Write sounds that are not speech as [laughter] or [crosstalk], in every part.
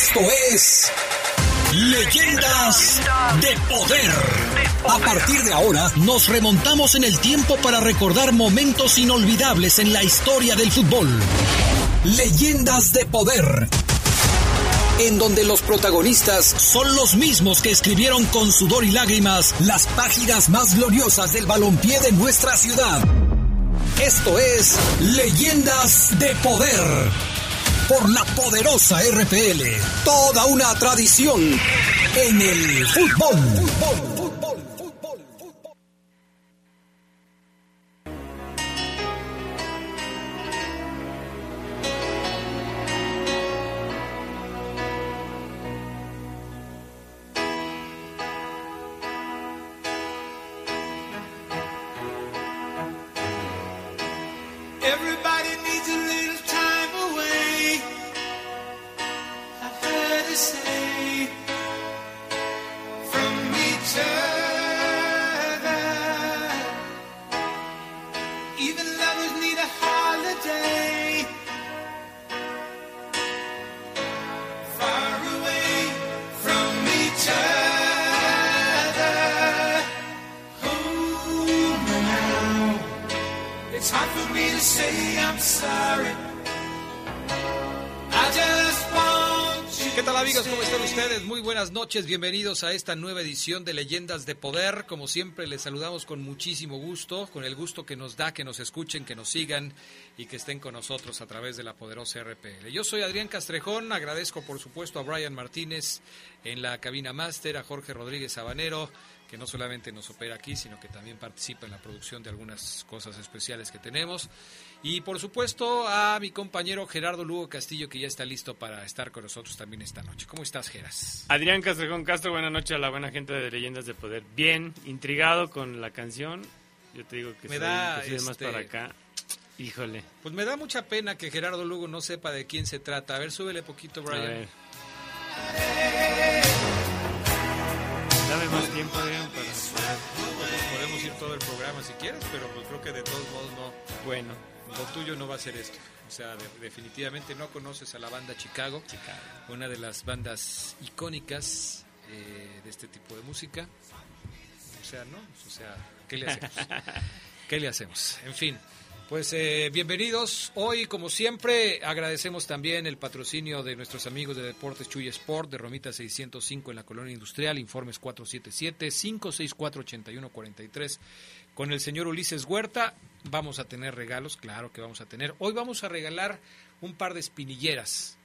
Esto es Leyendas de Poder. A partir de ahora nos remontamos en el tiempo para recordar momentos inolvidables en la historia del fútbol. Leyendas de Poder. En donde los protagonistas son los mismos que escribieron con sudor y lágrimas las páginas más gloriosas del balompié de nuestra ciudad. Esto es Leyendas de Poder por la poderosa RPL. Toda una tradición en el fútbol. Bienvenidos a esta nueva edición de Leyendas de Poder. Como siempre, les saludamos con muchísimo gusto, con el gusto que nos da que nos escuchen, que nos sigan y que estén con nosotros a través de la poderosa RPL. Yo soy Adrián Castrejón, agradezco por supuesto a Brian Martínez en la cabina máster, a Jorge Rodríguez Sabanero, que no solamente nos opera aquí, sino que también participa en la producción de algunas cosas especiales que tenemos. Y por supuesto a mi compañero Gerardo Lugo Castillo, que ya está listo para estar con nosotros también esta noche. ¿Cómo estás, Geras? Adrián Castrejón Castro, buenas noches a la buena gente de Leyendas de Poder. Bien, intrigado con la canción. Yo te digo que me da más este, para acá. Híjole. Pues me da mucha pena que Gerardo Lugo no sepa de quién se trata. A ver, súbele poquito, Brian. A ver. Dame más tiempo, Adrián, para... Podemos ir todo el programa si quieres, pero pues creo que de todos modos no. Bueno lo tuyo no va a ser esto. O sea, definitivamente no conoces a la banda Chicago, una de las bandas icónicas eh, de este tipo de música. O sea, ¿no? O sea, ¿qué le hacemos? [laughs] ¿Qué le hacemos? En fin. Pues eh, bienvenidos. Hoy, como siempre, agradecemos también el patrocinio de nuestros amigos de Deportes Chuy Sport, de Romita 605 en la Colonia Industrial, informes 477-564-8143 con el señor Ulises Huerta. Vamos a tener regalos, claro que vamos a tener. Hoy vamos a regalar un par de espinilleras.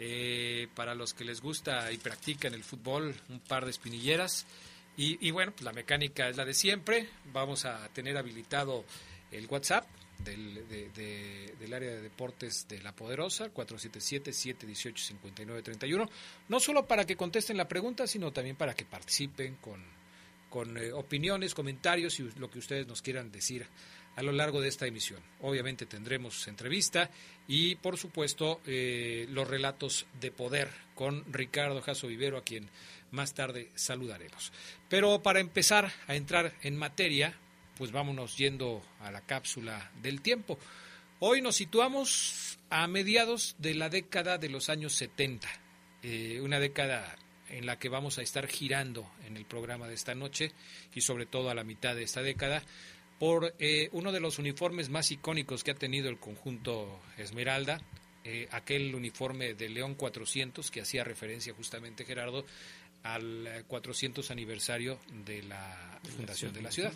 Eh, para los que les gusta y practican el fútbol, un par de espinilleras. Y, bueno, pues la mecánica es la de siempre. Vamos a tener habilitado el WhatsApp del, del área de deportes de La Poderosa, 477-718-5931. No solo para que contesten la pregunta, sino también para que participen con eh, opiniones, comentarios y lo que ustedes nos quieran decir a lo largo de esta emisión. Obviamente tendremos entrevista y, por supuesto, eh, los relatos de poder con Ricardo Jasso Vivero, a quien más tarde saludaremos. Pero para empezar a entrar en materia, pues vámonos yendo a la cápsula del tiempo. Hoy nos situamos a mediados de la década de los años 70, eh, una década en la que vamos a estar girando en el programa de esta noche y sobre todo a la mitad de esta década por eh, uno de los uniformes más icónicos que ha tenido el conjunto Esmeralda, eh, aquel uniforme de León 400 que hacía referencia justamente Gerardo al 400 aniversario de la fundación de la ciudad.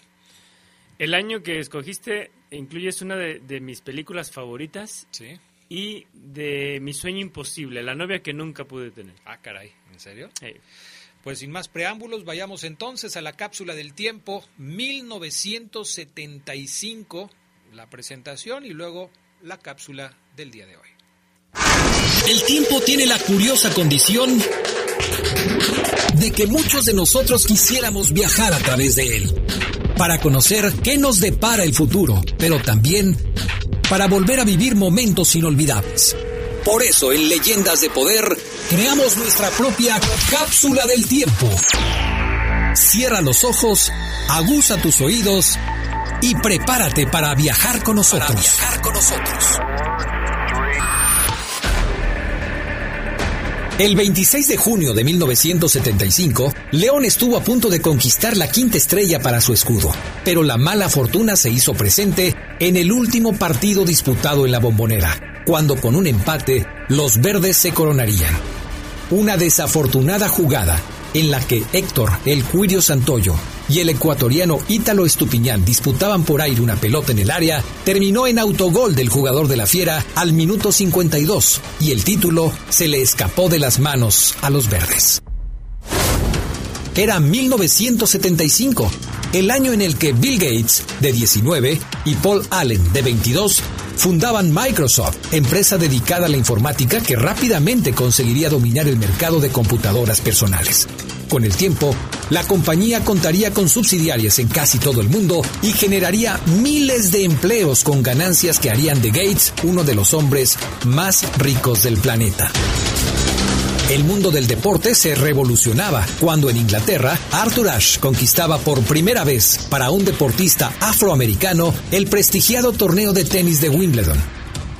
El año que escogiste incluyes una de, de mis películas favoritas. Sí y de Mi sueño imposible, la novia que nunca pude tener. Ah, caray, ¿en serio? Pues sin más preámbulos, vayamos entonces a la cápsula del tiempo 1975, la presentación y luego la cápsula del día de hoy. El tiempo tiene la curiosa condición de que muchos de nosotros quisiéramos viajar a través de él, para conocer qué nos depara el futuro, pero también para volver a vivir momentos inolvidables. Por eso en Leyendas de Poder creamos nuestra propia cápsula del tiempo. Cierra los ojos, aguza tus oídos y prepárate para viajar con nosotros. Para viajar con nosotros. El 26 de junio de 1975, León estuvo a punto de conquistar la quinta estrella para su escudo, pero la mala fortuna se hizo presente en el último partido disputado en la bombonera, cuando con un empate los verdes se coronarían. Una desafortunada jugada en la que Héctor El Cuirio Santoyo y el ecuatoriano Ítalo Estupiñán disputaban por aire una pelota en el área, terminó en autogol del jugador de la Fiera al minuto 52 y el título se le escapó de las manos a los verdes. Era 1975, el año en el que Bill Gates, de 19, y Paul Allen, de 22, fundaban Microsoft, empresa dedicada a la informática que rápidamente conseguiría dominar el mercado de computadoras personales. Con el tiempo, la compañía contaría con subsidiarias en casi todo el mundo y generaría miles de empleos con ganancias que harían de Gates uno de los hombres más ricos del planeta. El mundo del deporte se revolucionaba cuando en Inglaterra Arthur Ashe conquistaba por primera vez para un deportista afroamericano el prestigiado torneo de tenis de Wimbledon.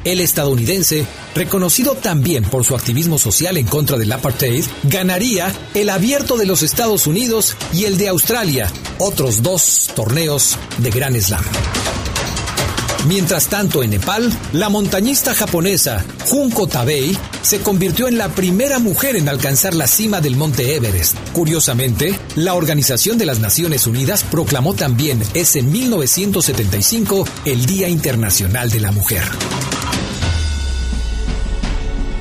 El estadounidense, reconocido también por su activismo social en contra del apartheid, ganaría el abierto de los Estados Unidos y el de Australia, otros dos torneos de Gran Slam. Mientras tanto, en Nepal, la montañista japonesa Junko Tabei se convirtió en la primera mujer en alcanzar la cima del monte Everest. Curiosamente, la Organización de las Naciones Unidas proclamó también ese 1975 el Día Internacional de la Mujer.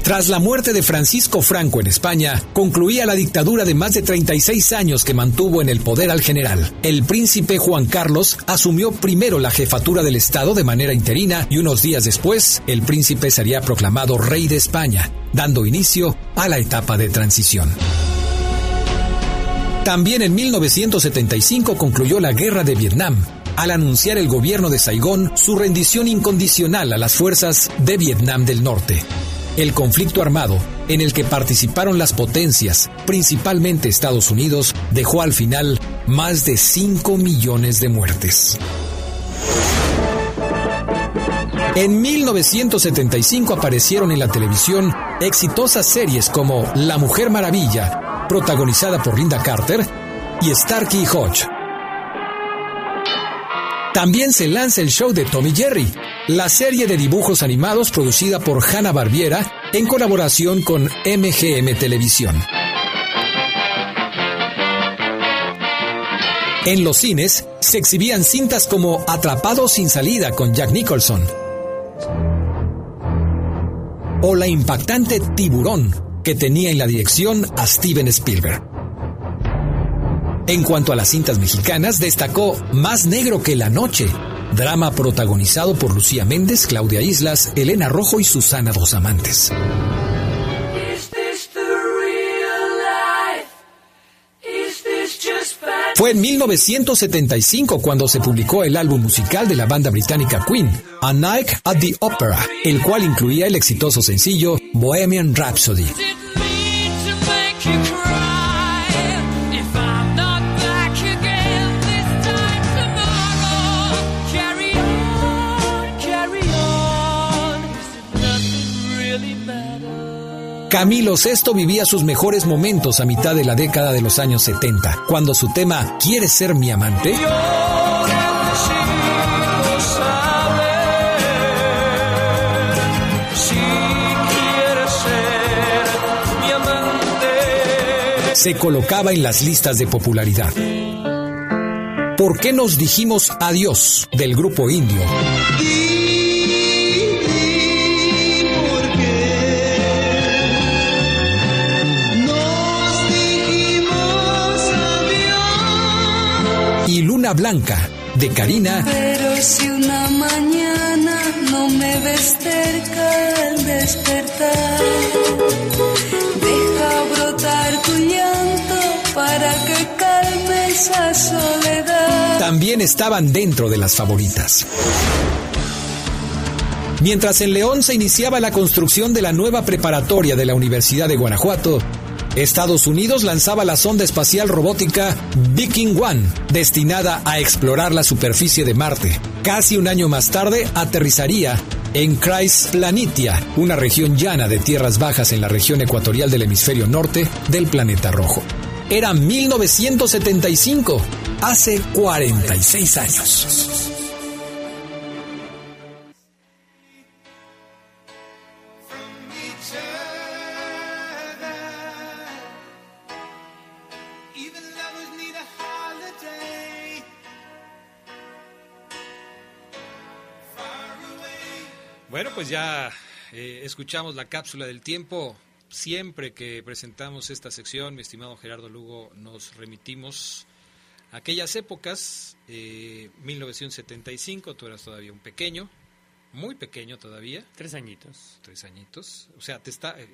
Tras la muerte de Francisco Franco en España, concluía la dictadura de más de 36 años que mantuvo en el poder al general. El príncipe Juan Carlos asumió primero la jefatura del Estado de manera interina y unos días después el príncipe sería proclamado rey de España, dando inicio a la etapa de transición. También en 1975 concluyó la guerra de Vietnam, al anunciar el gobierno de Saigón su rendición incondicional a las fuerzas de Vietnam del Norte. El conflicto armado, en el que participaron las potencias, principalmente Estados Unidos, dejó al final más de 5 millones de muertes. En 1975 aparecieron en la televisión exitosas series como La Mujer Maravilla, protagonizada por Linda Carter, y Starkey Hodge. También se lanza el show de Tommy Jerry, la serie de dibujos animados producida por Hanna Barbiera en colaboración con MGM Televisión. En los cines se exhibían cintas como Atrapado sin salida con Jack Nicholson o la impactante Tiburón que tenía en la dirección a Steven Spielberg. En cuanto a las cintas mexicanas, destacó Más negro que la noche, drama protagonizado por Lucía Méndez, Claudia Islas, Elena Rojo y Susana Dos Amantes. Fue en 1975 cuando se publicó el álbum musical de la banda británica Queen, A Night at the Opera, el cual incluía el exitoso sencillo Bohemian Rhapsody. Camilo VI vivía sus mejores momentos a mitad de la década de los años 70, cuando su tema ¿Quieres ser mi amante? se colocaba en las listas de popularidad. ¿Por qué nos dijimos adiós del grupo indio? Luna Blanca de Karina. Pero si una mañana no me ves cerca al despertar, deja brotar tu llanto para que calme esa soledad. También estaban dentro de las favoritas. Mientras en León se iniciaba la construcción de la nueva preparatoria de la Universidad de Guanajuato, Estados Unidos lanzaba la sonda espacial robótica Viking One, destinada a explorar la superficie de Marte. Casi un año más tarde aterrizaría en Planitia, una región llana de tierras bajas en la región ecuatorial del hemisferio norte del planeta rojo. Era 1975, hace 46 años. Pues ya eh, escuchamos la cápsula del tiempo. Siempre que presentamos esta sección, mi estimado Gerardo Lugo, nos remitimos a aquellas épocas, eh, 1975, tú eras todavía un pequeño, muy pequeño todavía. Tres añitos. Tres añitos. O sea, te está, eh,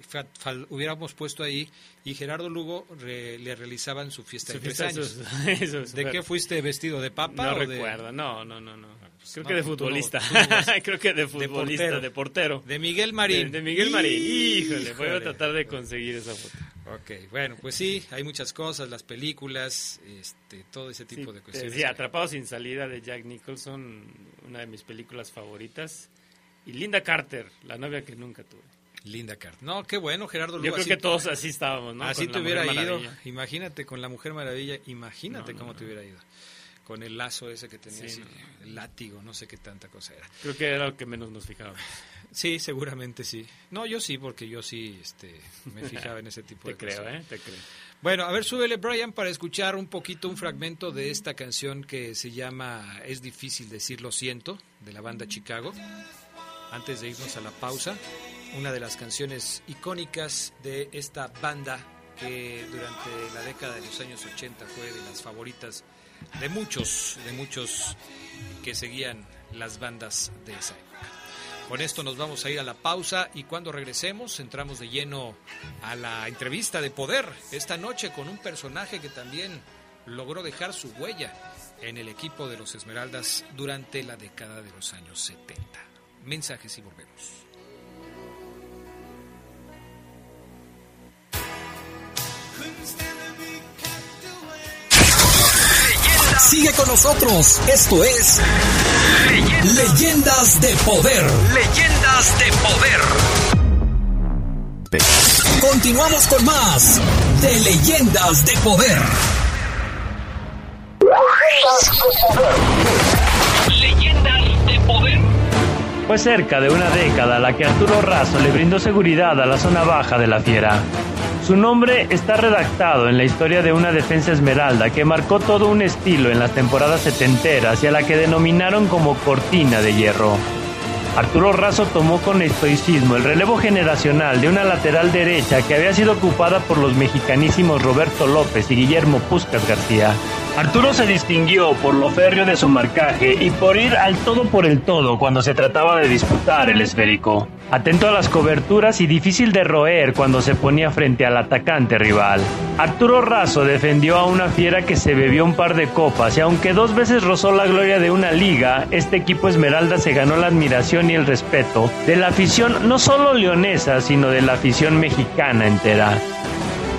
hubiéramos puesto ahí y Gerardo Lugo le realizaban su fiesta de tres años. [laughs] ¿De qué fuiste vestido? ¿De papa? No o recuerdo, no, no, no. no. Pues Creo que de futbolista. [laughs] Creo que de futbolista, de portero. De, Miguel Marín. De, Miguel Marín. Híjole, voy a tratar de conseguir esa foto. Ok, bueno, pues sí, hay muchas cosas, las películas, este, todo ese tipo de cuestiones. Sí, Atrapado sin salida de Jack Nicholson, una de mis películas favoritas. Y Linda Carter, la novia que nunca tuve. Linda Carter. No, qué bueno, Gerardo. Yo creo que todos así estábamos, ¿no? Así te hubiera ido. Imagínate con la Mujer Maravilla, imagínate cómo te hubiera ido. Con el lazo ese que tenías, el látigo, no sé qué tanta cosa era. Creo que era lo que menos nos fijábamos. Sí, seguramente sí. No, yo sí, porque yo sí este, me [laughs] fijaba en ese tipo de cosas. Te creo, ¿eh? Te creo. Bueno, a ver, súbele, Brian, para escuchar un poquito, un fragmento de esta canción que se llama Es difícil decir lo siento, de la banda Chicago. Antes de irnos a la pausa, una de las canciones icónicas de esta banda que durante la década de los años 80 fue de las favoritas de muchos, de muchos que seguían las bandas de esa época. Con esto nos vamos a ir a la pausa y cuando regresemos entramos de lleno a la entrevista de poder esta noche con un personaje que también logró dejar su huella en el equipo de los Esmeraldas durante la década de los años 70. Mensajes y volvemos. Sigue con nosotros. Esto es Leyendas, de Poder. Leyendas de Poder. Continuamos con más de Leyendas de Poder. Leyendas de Poder. Fue cerca de una década la que Arturo Razo le brindó seguridad a la zona baja de la fiera. Su nombre está redactado en la historia de una defensa esmeralda que marcó todo un estilo en las temporadas setenteras y a la que denominaron como cortina de hierro. Arturo Razo tomó con estoicismo el relevo generacional de una lateral derecha que había sido ocupada por los mexicanísimos Roberto López y Guillermo Puscas García. Arturo se distinguió por lo férreo de su marcaje y por ir al todo por el todo cuando se trataba de disputar el esférico. Atento a las coberturas y difícil de roer cuando se ponía frente al atacante rival. Arturo Razo defendió a una fiera que se bebió un par de copas y aunque dos veces rozó la gloria de una liga, este equipo Esmeralda se ganó la admiración y el respeto de la afición no solo leonesa, sino de la afición mexicana entera.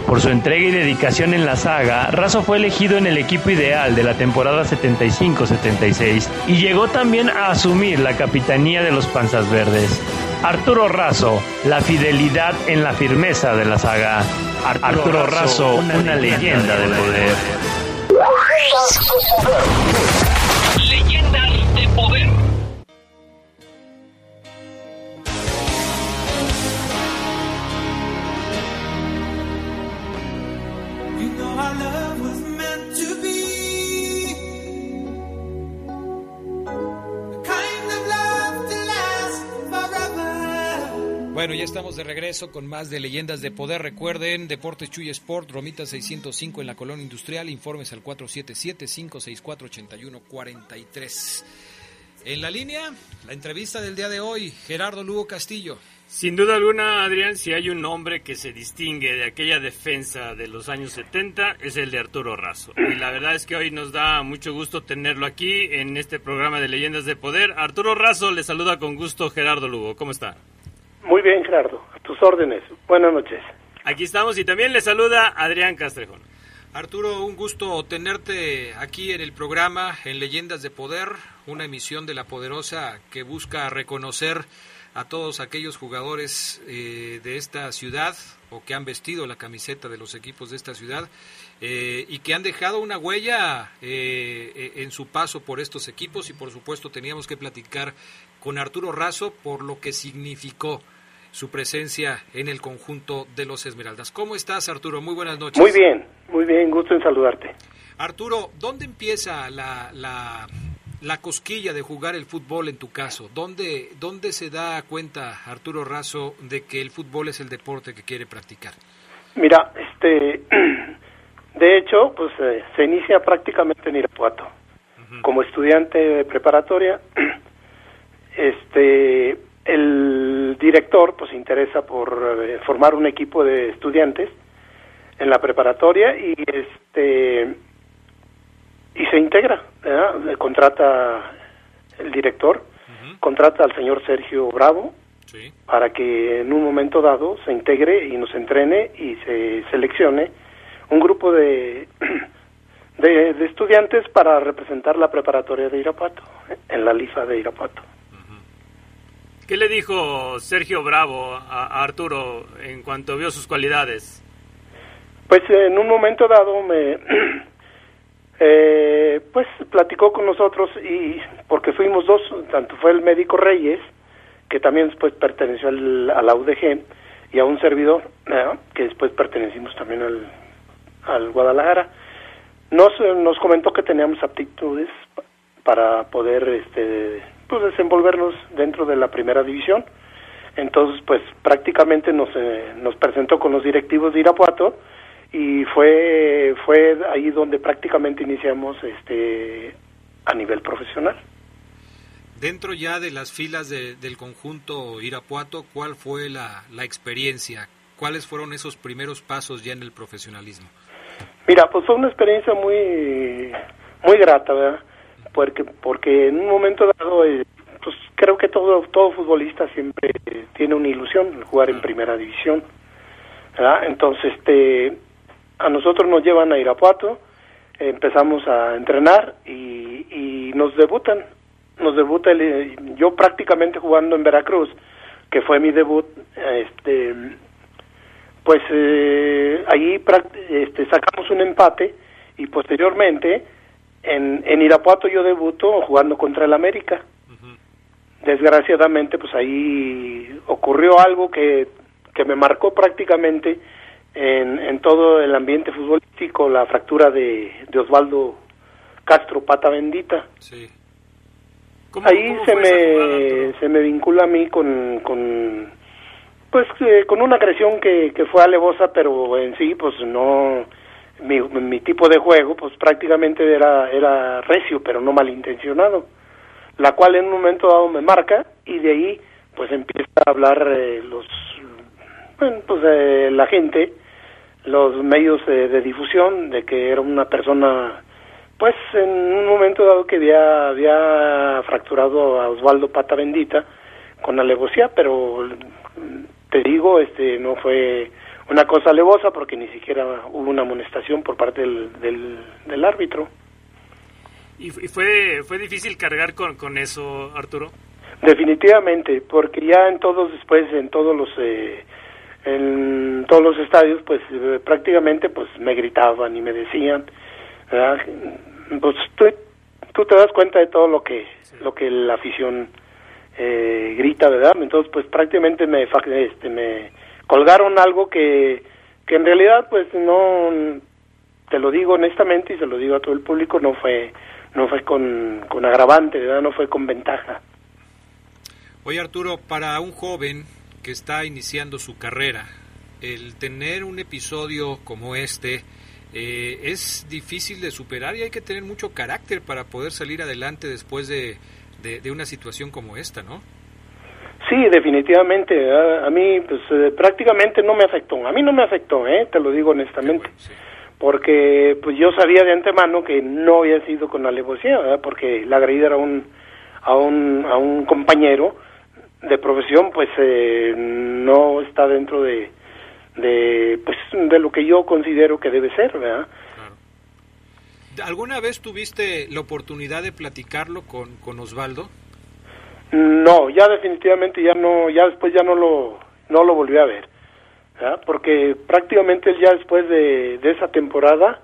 Por su entrega y dedicación en la saga, Razo fue elegido en el equipo ideal de la temporada 75-76 y llegó también a asumir la capitanía de los Panzas Verdes. Arturo Razo, la fidelidad en la firmeza de la saga. Arturo, Razo, una, una leyenda del poder. Leyendas de poder. Bueno, ya estamos de regreso con más de Leyendas de Poder. Recuerden, Deportes Chuy Sport, Romita 605 en la Colonia Industrial. Informes al 477-564-8143. En la línea, la entrevista del día de hoy, Gerardo Lugo Castillo. Sin duda alguna, Adrián, si hay un hombre que se distingue de aquella defensa de los años 70, es el de Arturo Razo. Y la verdad es que hoy nos da mucho gusto tenerlo aquí en este programa de Leyendas de Poder. Arturo Razo le saluda con gusto Gerardo Lugo. ¿Cómo está? Muy bien, Gerardo. A tus órdenes. Buenas noches. Aquí estamos y también le saluda Adrián Castrejón. Arturo, un gusto tenerte aquí en el programa en Leyendas de Poder, una emisión de La Poderosa que busca reconocer a todos aquellos jugadores eh, de esta ciudad o que han vestido la camiseta de los equipos de esta ciudad eh, y que han dejado una huella eh, en su paso por estos equipos y por supuesto teníamos que platicar con Arturo Razo por lo que significó su presencia en el conjunto de los Esmeraldas. ¿Cómo estás, Arturo? Muy buenas noches. Muy bien, muy bien, gusto en saludarte. Arturo, ¿dónde empieza la, la, la cosquilla de jugar el fútbol en tu caso? ¿Dónde, ¿Dónde se da cuenta Arturo Razo de que el fútbol es el deporte que quiere practicar? Mira, este, [clears throat] de hecho, pues eh, se inicia prácticamente en Irapuato. Como estudiante de preparatoria, [clears throat] este, el director pues se interesa por eh, formar un equipo de estudiantes en la preparatoria y este y se integra, ¿verdad? Le contrata el director, contrata al señor Sergio Bravo Sí. para que en un momento dado se integre y nos entrene y se seleccione un grupo de, [clears throat] de, de estudiantes para representar la preparatoria de Irapuato, en la LIFA de Irapuato. ¿Qué le dijo Sergio Bravo a, Arturo en cuanto vio sus cualidades? Pues en un momento dado me [clears throat] eh, pues platicó con nosotros y porque fuimos dos, tanto fue el médico Reyes, que también después perteneció al, a la UDG, y a un servidor, que después pertenecimos también al, al Guadalajara. Nos, nos comentó que teníamos aptitudes pa- para poder este, pues desenvolvernos dentro de la primera división. Entonces, pues prácticamente nos, eh, nos presentó con los directivos de Irapuato y fue fue ahí donde prácticamente iniciamos este a nivel profesional. Dentro ya de las filas de- del conjunto Irapuato, ¿cuál fue la, la experiencia? ¿Cuáles fueron esos primeros pasos ya en el profesionalismo? Mira, pues fue una experiencia muy muy grata, ¿verdad? Porque porque en un momento dado eh, pues creo que todo todo futbolista siempre eh, tiene una ilusión jugar en primera división. ¿verdad? Entonces, este a nosotros nos llevan a Irapuato, eh, empezamos a entrenar y, y nos debutan. Nos debuta el- yo prácticamente jugando en Veracruz, que fue mi debut, este pues eh, prac- este, sacamos un empate y posteriormente en, en Irapuato yo debuto jugando contra el América. Desgraciadamente pues ahí ocurrió algo que, que me marcó prácticamente en, en todo el ambiente futbolístico, la fractura de, de Osvaldo Castro Pata Bendita. Sí. ¿Cómo- Ahí cómo se me, se me vincula a mí con, con pues eh, con una agresión que, que fue alevosa, pero en sí pues no mi, mi tipo de juego pues prácticamente era era recio, pero no malintencionado, la cual en un momento dado me marca y de ahí pues empieza a hablar eh, los bueno, pues eh, la gente, los medios eh, de difusión de que era una persona pues en un momento dado que había, había fracturado a Osvaldo Pata Bendita con alevosía, pero te digo, este no fue una cosa alevosa porque ni siquiera hubo una amonestación por parte del, del, del árbitro. ¿Y fu- y fue, fue difícil cargar con, con eso, Arturo? Definitivamente, porque ya en todos después, en todos los eh, en todos los estadios, pues eh, prácticamente pues me gritaban y me decían, ¿verdad? pues tú, tú te das cuenta de todo lo que lo que la afición eh, grita, ¿verdad? Entonces pues prácticamente me este me colgaron algo que que en realidad pues no te lo digo honestamente y se lo digo a todo el público no fue no fue con, con agravante, ¿verdad? No fue con ventaja. Oye Arturo, para un joven que está iniciando su carrera, el tener un episodio como este eh, es difícil de superar y hay que tener mucho carácter para poder salir adelante después de, de, de una situación como esta, ¿no? Sí, definitivamente. A, a mí, pues eh, prácticamente no me afectó. A mí no me afectó, ¿eh? Te lo digo honestamente. Sí. Porque pues yo sabía de antemano que no había sido con alevosía, ¿verdad? Porque la agredida era un, a, un, a un compañero de profesión, pues eh, no está dentro de, de, pues, de lo que yo considero que debe ser, ¿verdad? ¿Alguna vez tuviste la oportunidad de platicarlo con, con Osvaldo? No, ya definitivamente ya no, ya después ya no lo, no lo volví a ver, ¿verdad? porque prácticamente él ya después de, de esa temporada,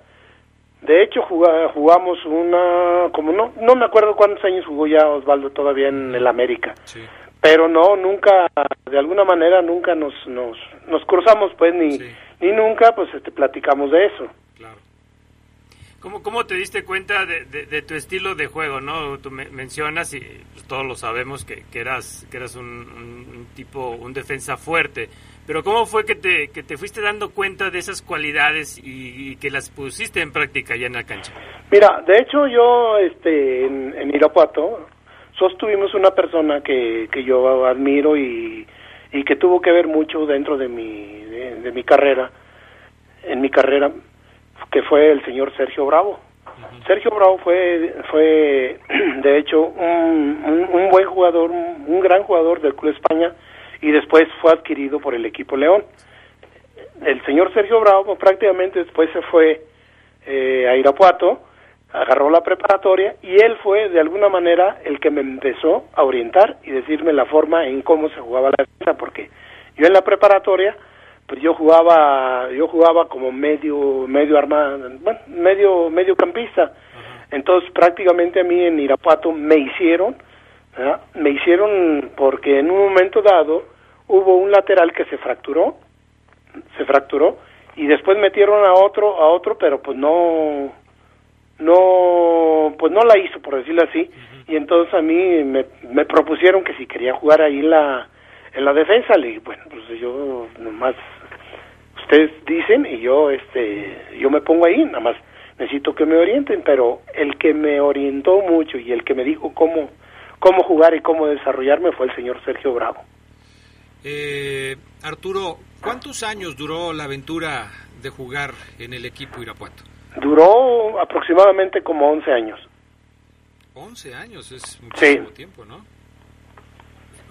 de hecho juga- jugamos una, como no, no me acuerdo cuántos años jugó ya Osvaldo todavía en el América, Sí. pero no, nunca, de alguna manera nunca nos, nos, nos cruzamos pues ni, Sí. ni nunca pues este, platicamos de eso. Claro. ¿Cómo, ¿Cómo te diste cuenta de, de- tu estilo de juego, no? Tú me- mencionas, y pues, todos lo sabemos, que, que eras, que eras un tipo, un defensa fuerte. Pero ¿cómo fue que te, que te fuiste dando cuenta de esas cualidades y, y que las pusiste en práctica ya en la cancha? Mira, de hecho yo este en, en Irapuato sostuvimos una persona que, que yo admiro y, y que tuvo que ver mucho dentro de mi de, de mi carrera en mi carrera que fue el señor Sergio Bravo. Sergio Bravo fue fue [clears throat] de hecho un, un, un buen jugador, un, un gran jugador del Club España y después fue adquirido por el equipo León. El señor Sergio Bravo prácticamente después se fue eh, a Irapuato, agarró la preparatoria y él fue de alguna manera el que me empezó a orientar y decirme la forma en cómo se jugaba la defensa, porque yo en la preparatoria pues yo jugaba yo jugaba como medio medio armado bueno, medio medio campista. Entonces prácticamente a mí en Irapuato me hicieron ¿verdad? me hicieron porque en un momento dado hubo un lateral que se fracturó se fracturó y después metieron a otro a otro pero pues no no pues no la hizo por decirlo así. Y entonces a mí me, me propusieron que si quería jugar ahí la en la defensa. Le dije bueno pues yo nomás ustedes dicen y yo este yo me pongo ahí nada más necesito que me orienten pero el que me orientó mucho y el que me dijo cómo cómo jugar y cómo desarrollarme fue el señor Sergio Bravo Eh, Arturo, ¿cuántos años duró la aventura de jugar en el equipo Irapuato? duró aproximadamente como 11 años 11 años, es muchísimo tiempo, ¿no?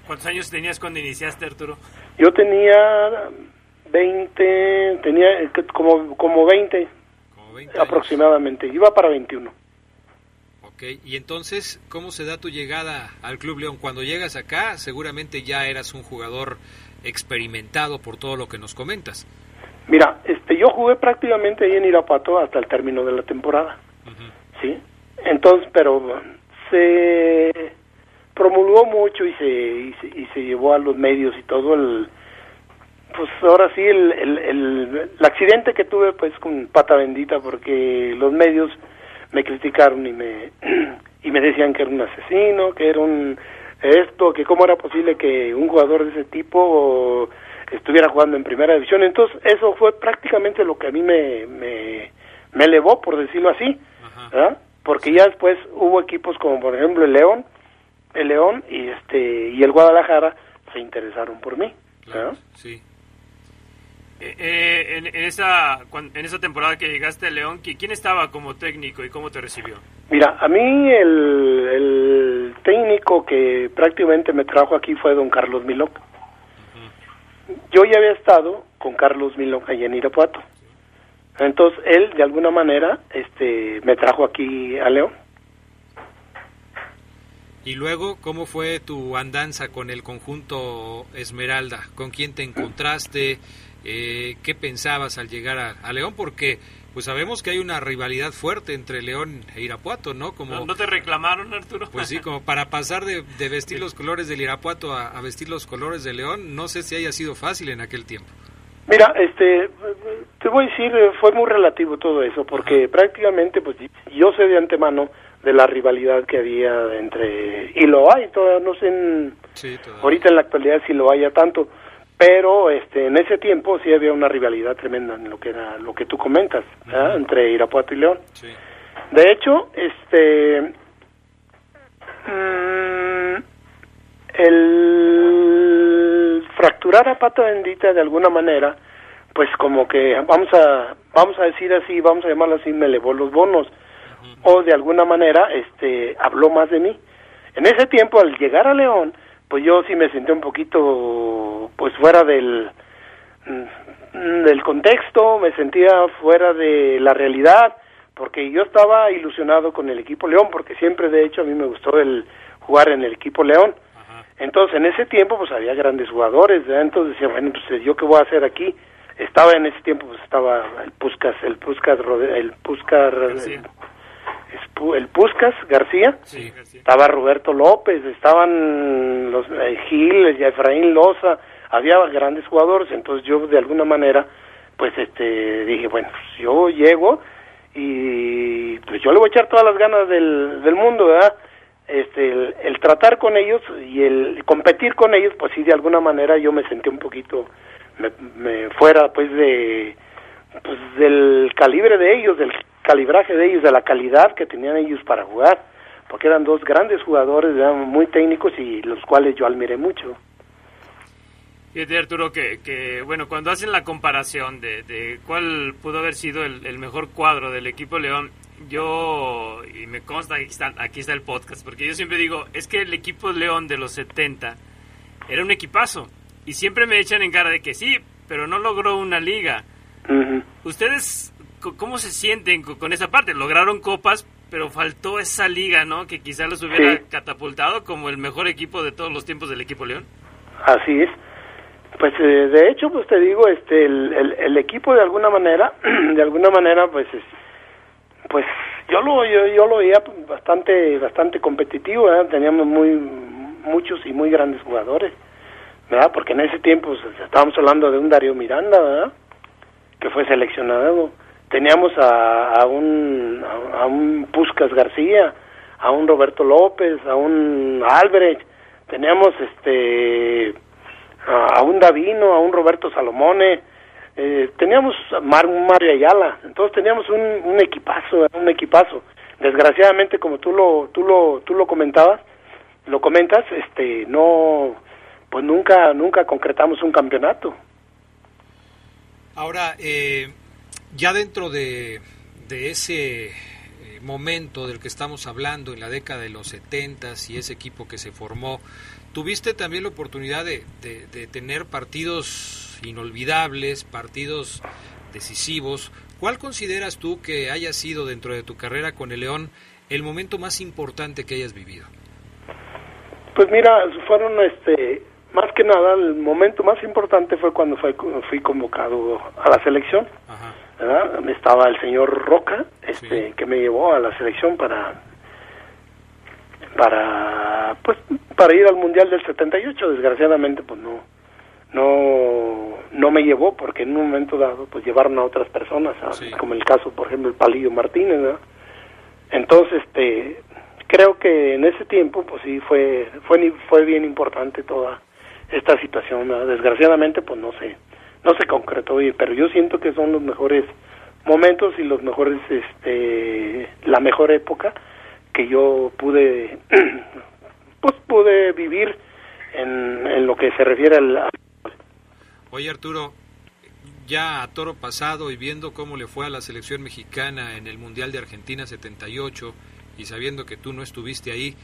¿Cuántos años tenías cuando iniciaste, Arturo? Yo tenía 20, tenía eh, como, como 20 Como 20 años. aproximadamente, iba para 21. Ok, y entonces, ¿cómo se da tu llegada al Club León? Cuando llegas acá, seguramente ya eras un jugador experimentado por todo lo que nos comentas. Mira, este, yo jugué prácticamente ahí en Irapuato hasta el término de la temporada. ¿sí? Entonces, pero se promulgó mucho y se, y se, y se llevó a los medios y todo el, pues ahora sí, el, el, el, el accidente que tuve pues con pata bendita porque los medios me criticaron y me, [clears throat] y me decían que era un asesino, que era un esto, que cómo era posible que un jugador de ese tipo estuviera jugando en primera división. Entonces, eso fue prácticamente lo que a mí me, me, me elevó, por decirlo así. ¿verdad? Porque ya después hubo equipos como por ejemplo el León, el León y este y el Guadalajara se interesaron por mí, Claro, ¿verdad? sí. Eh, eh, en, en esa, en esa temporada que llegaste a León, ¿qui- ¿quién estaba como técnico y cómo te recibió? Mira, a mí el, el técnico que prácticamente me trajo aquí fue don Carlos Milok. Yo ya había estado con Carlos Milok allá en Irapuato. Entonces él de alguna manera este me trajo aquí a León. Y luego, ¿cómo fue tu andanza con el conjunto Esmeralda? ¿Con quién te encontraste? Eh, ¿Qué pensabas al llegar a, a León? Porque pues sabemos que hay una rivalidad fuerte entre León e Irapuato, ¿no? Como, ¿No, no te reclamaron, Arturo? Pues sí, como para pasar de, de vestir los colores del Irapuato a, a vestir los colores de León, no sé si haya sido fácil en aquel tiempo. Mira, este, te voy a decir, eh, fue muy relativo todo eso, porque prácticamente, pues, yo sé de antemano de la rivalidad que había entre, y lo hay, todavía no sé, en- Sí, todavía. ahorita en la actualidad si lo haya tanto, pero este, en ese tiempo sí había una rivalidad tremenda en lo que era, lo que tú comentas, entre Irapuato y León. Sí. De hecho, este mm, el fracturar a pata bendita de alguna manera, pues como que vamos a vamos a decir así, vamos a llamarlo así, me elevó los bonos o de alguna manera este habló más de mí. En ese tiempo al llegar a León, pues yo sí me sentí un poquito pues fuera del mm, del contexto, me sentía fuera de la realidad, porque yo estaba ilusionado con el equipo León, porque siempre de hecho a mí me gustó el jugar en el equipo León, Entonces, en ese tiempo, pues había grandes jugadores, ¿verdad? entonces decía, bueno, pues yo qué voy a hacer aquí. Estaba en ese tiempo, pues estaba el Puscas, el Puscas, Rode- el el, el Puscas García, Sí, García. estaba Roberto López, estaban los eh, Gil, Efraín Loza, había grandes jugadores, entonces yo de alguna manera, pues este, dije, bueno, pues yo llego y pues yo le voy a echar todas las ganas del, del mundo, ¿verdad? Este, el, el tratar con ellos y el competir con ellos, pues sí, de alguna manera yo me sentí un poquito, me, me fuera pues de, pues del calibre de ellos, del calibraje de ellos, de la calidad que tenían ellos para jugar, porque eran dos grandes jugadores, ¿verdad? muy técnicos y los cuales yo admiré mucho. Fíjate, Arturo, que, que, bueno, cuando hacen la comparación de, de cuál pudo haber sido el, el mejor cuadro del equipo León, yo, y me consta, aquí está, aquí está el podcast, porque yo siempre digo, es que el equipo León de los 70 era un equipazo, y siempre me echan en cara de que sí, pero no logró una liga. ¿Ustedes cómo se sienten co- con esa parte? Lograron copas, pero faltó esa liga, ¿no? Que quizá los hubiera Sí. catapultado como el mejor equipo de todos los tiempos del equipo León. Así es. Pues eh, de hecho, pues te digo, este, el, el, el equipo de alguna manera, [clears throat] de alguna manera, pues, es, pues yo lo, yo, yo lo veía bastante, bastante competitivo, ¿verdad? teníamos muy, muchos y muy grandes jugadores, ¿verdad? Porque en ese tiempo pues, estábamos hablando de un Darío Miranda, ¿verdad? Que fue seleccionado. Teníamos a, a un, a, a un Puscas García, a un Roberto López, a un Albrecht, teníamos este a un Davino, a un Roberto Salomone, eh, teníamos Mar- un Mario Ayala, entonces teníamos un, un equipazo, un equipazo. Desgraciadamente, como tú lo, tú lo, tú lo comentabas, lo comentas, este, no, pues nunca, nunca concretamos un campeonato. Ahora, eh, ya dentro de, de ese eh, momento del que estamos hablando, en la década de los 70 y ese equipo que se formó, tuviste también la oportunidad de, de- de tener partidos inolvidables, partidos decisivos. ¿Cuál consideras tú que haya sido dentro de tu carrera con el León el momento más importante que hayas vivido? Pues mira, fueron, este, más que nada, el momento más importante fue cuando fue, fui convocado a la selección. Ajá. ¿Verdad? Estaba el señor Roca, este, Sí. que me llevó a la selección para para pues para ir al mundial del 78 desgraciadamente pues no no no me llevó porque en un momento dado pues llevaron a otras personas a- Sí. como el caso por ejemplo el Palillo Martínez ¿verdad? entonces este creo que en ese tiempo pues sí fue fue fue bien importante toda esta situación ¿verdad? desgraciadamente pues no se no se concretó y- pero yo siento que son los mejores momentos y los mejores este la mejor época que yo pude [clears throat] pues pude vivir en, en lo que se refiere al Oye Arturo, ya a toro pasado y viendo cómo le fue a la selección mexicana en el Mundial de Argentina 78 y sabiendo que tú no estuviste ahí,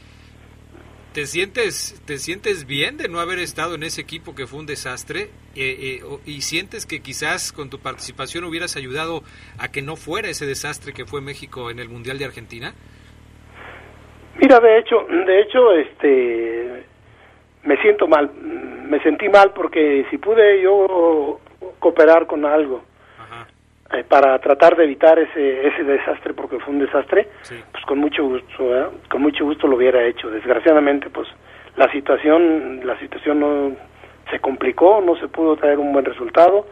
¿te sientes, te sientes bien de no haber estado en ese equipo que fue un desastre? Eh, eh, ¿Y sientes que quizás con tu participación hubieras ayudado a que no fuera ese desastre que fue México en el Mundial de Argentina? Mira, de hecho, de hecho, este, me siento mal, me sentí mal porque si pude yo cooperar con algo eh, para tratar de evitar ese ese desastre porque fue un desastre, sí, pues con mucho gusto, con mucho gusto lo hubiera hecho. Desgraciadamente, pues la situación, la situación no se complicó, no se pudo traer un buen resultado,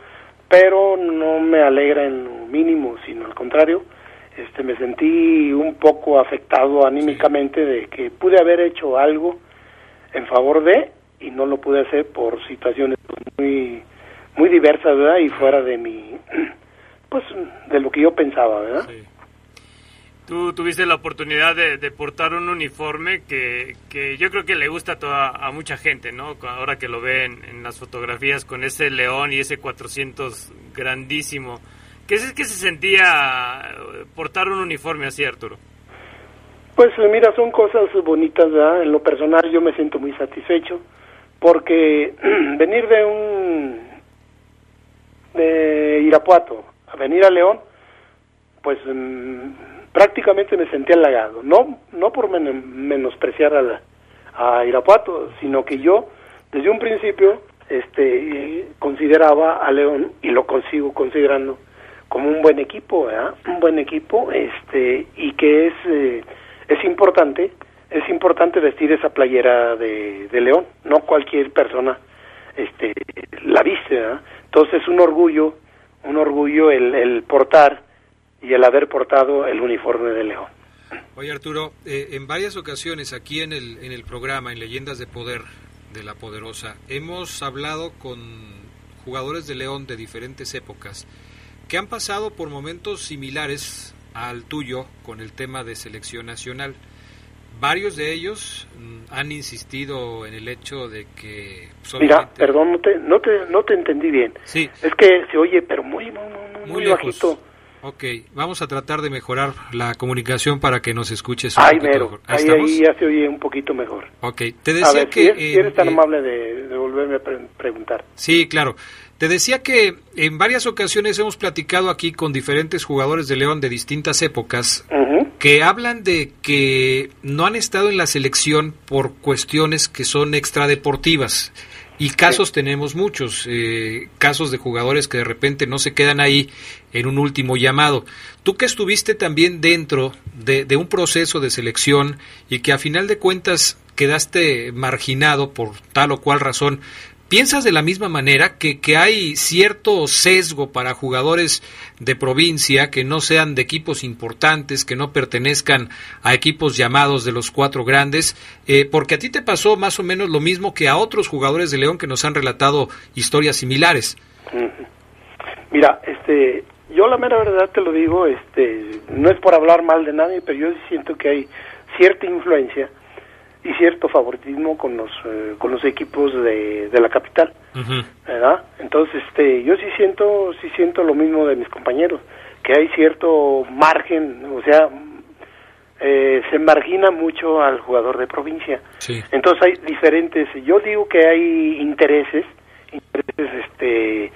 pero no me alegra en lo mínimo, sino al contrario, este me sentí un poco afectado anímicamente de que pude haber hecho algo en favor de y no lo pude hacer por situaciones muy muy diversas, ¿verdad? Y fuera de mi pues de lo que yo pensaba, ¿verdad? sí. Tú tuviste la oportunidad de, de portar un uniforme que, que yo creo que le gusta a, toda, a mucha gente, ¿no? Ahora que lo ven en las fotografías con ese león y ese 400 grandísimo. ¿Qué es que se sentía eh, portar un uniforme así, Arturo? Pues mira, son cosas bonitas, ¿verdad? En lo personal yo me siento muy satisfecho porque [clears throat] venir de un de Irapuato a venir a León, pues mm, prácticamente me sentí halagado, no no por men- menospreciar a la, a Irapuato, sino que yo desde un principio este consideraba a León y lo consigo considerando como un buen equipo, ¿verdad? un buen equipo, este y que es eh, es importante es importante vestir esa playera de, de León, no cualquier persona este la viste, ¿verdad? entonces es un orgullo un orgullo el, el portar y el haber portado el uniforme de León. Oye Arturo, eh, en varias ocasiones aquí en el, en el programa, en Leyendas de Poder de la Poderosa, hemos hablado con jugadores de León de diferentes épocas que han pasado por momentos similares al tuyo con el tema de selección nacional. Varios de ellos mm, han insistido en el hecho de que... Mira, perdón, no te, no te, no te entendí bien. Sí, Es que se oye, pero muy, muy, muy, muy bajito. Ok, vamos a tratar de mejorar la comunicación para que nos escuches un Ay, poquito mero, mejor. Ahí ahí, ahí ya se oye un poquito mejor. Ok, te A decía ver, que... si eres, si en- eres tan eh, amable de, de volverme a pre- preguntar. Sí, claro. Te decía que en varias ocasiones hemos platicado aquí con diferentes jugadores de León de distintas épocas que hablan de que no han estado en la selección por cuestiones que son extradeportivas. Y casos tenemos muchos, eh, casos de jugadores que de repente no se quedan ahí en un último llamado. Tú que estuviste también dentro de, de un proceso de selección y que a final de cuentas quedaste marginado por tal o cual razón, ¿Piensas de la misma manera que, que hay cierto sesgo para jugadores de provincia que no sean de equipos importantes, que no pertenezcan a equipos llamados de los cuatro grandes? Eh, porque a ti te pasó más o menos lo mismo que a otros jugadores de León que nos han relatado historias similares. Mira, este, yo la mera verdad te lo digo, este, no es por hablar mal de nadie, pero yo siento que hay cierta influencia y cierto favoritismo con los eh, con los equipos de, de la capital, ¿verdad? Entonces, este, yo sí siento sí siento lo mismo de mis compañeros, que hay cierto margen, o sea, eh, se margina mucho al jugador de provincia. Sí. Entonces hay diferentes, yo digo que hay intereses, intereses este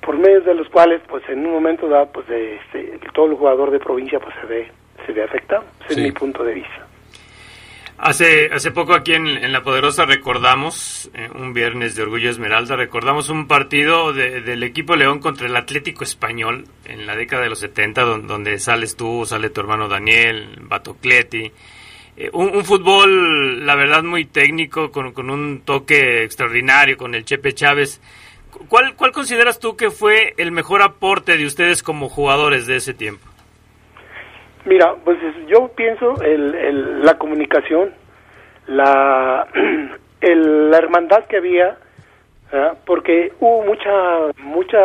por medio de los cuales pues en un momento dado pues de, este, todo el jugador de provincia pues se ve se ve afectado, ese Sí. es mi punto de vista. Hace, hace poco aquí en, La Poderosa recordamos, eh, un viernes de Orgullo Esmeralda, recordamos un partido de- del equipo León contra el Atlético Español en la década de los 70, don- donde sales tú, sale tu hermano Daniel, Batocleti. Eh, un, un fútbol, la verdad, muy técnico, con, con un toque extraordinario, con el Chepe Chávez. ¿Cuál, ¿Cuál consideras tú que fue el mejor aporte de ustedes como jugadores de ese tiempo? Mira, pues es- yo pienso el, el- la comunicación, la, [clears throat] el- la hermandad que había, porque hubo mucha, mucha,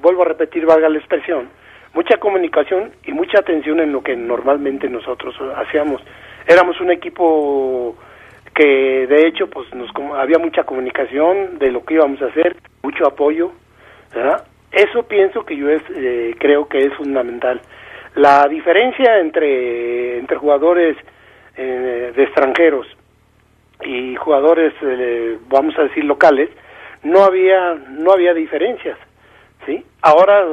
vuelvo a repetir, valga la expresión, mucha comunicación y mucha atención en lo que normalmente nosotros hacíamos. Éramos un equipo que de hecho pues nos había mucha comunicación de lo que íbamos a hacer, mucho apoyo, ¿verdad? Eso pienso que yo es, eh, creo que es fundamental. La diferencia entre, entre jugadores eh, de extranjeros y jugadores, eh, vamos a decir, locales, no había, no había diferencias, ¿sí? Ahora,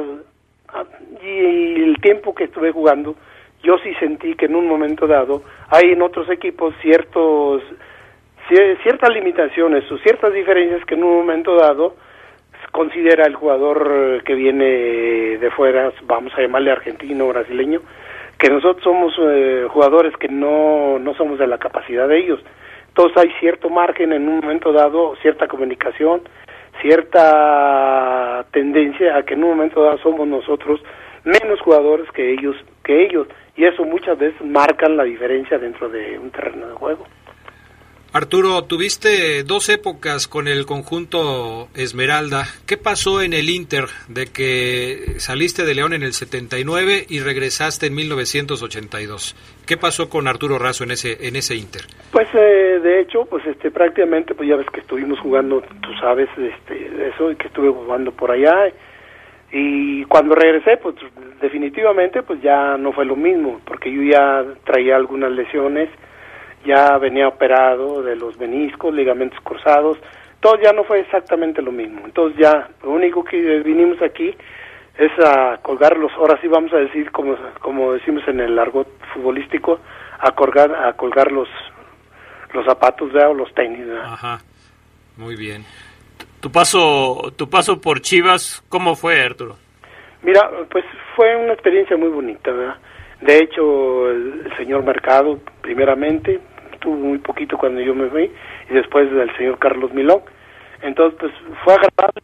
ah, y el tiempo que estuve jugando, yo sí sentí que en un momento dado hay en otros equipos ciertos cier- ciertas limitaciones o ciertas diferencias que en un momento dado considera el jugador que viene de fuera, vamos a llamarle argentino, brasileño, que nosotros somos eh, jugadores que no, no somos de la capacidad de ellos. Entonces hay cierto margen en un momento dado, cierta comunicación, cierta tendencia a que en un momento dado somos nosotros menos jugadores que ellos, que ellos, y eso muchas veces marcan la diferencia dentro de un terreno de juego. Arturo, tuviste dos épocas con el conjunto Esmeralda. ¿Qué pasó en el Inter de que saliste de León en el 79 y regresaste en 1982? ¿Qué pasó con Arturo Razo en ese en ese Inter? Pues eh, de hecho, pues este prácticamente pues ya ves que estuvimos jugando, tú sabes, este eso que estuve jugando por allá y cuando regresé pues definitivamente pues ya no fue lo mismo, porque yo ya traía algunas lesiones, ya venía operado de los meniscos, ligamentos cruzados, todo ya no fue exactamente lo mismo. Entonces ya lo único que vinimos aquí es a colgar los, ahora sí vamos a decir como como decimos en el argot futbolístico, a colgar a colgar los los zapatos ¿verdad? o los tenis. ¿verdad? Ajá, muy bien. Tu paso, tu paso por Chivas, ¿cómo fue, Arturo? Mira, pues fue una experiencia muy bonita, ¿verdad? De hecho, el, el señor Mercado, primeramente, tuvo muy poquito cuando yo me fui, y después el señor Carlos Milón. Entonces, pues fue agradable.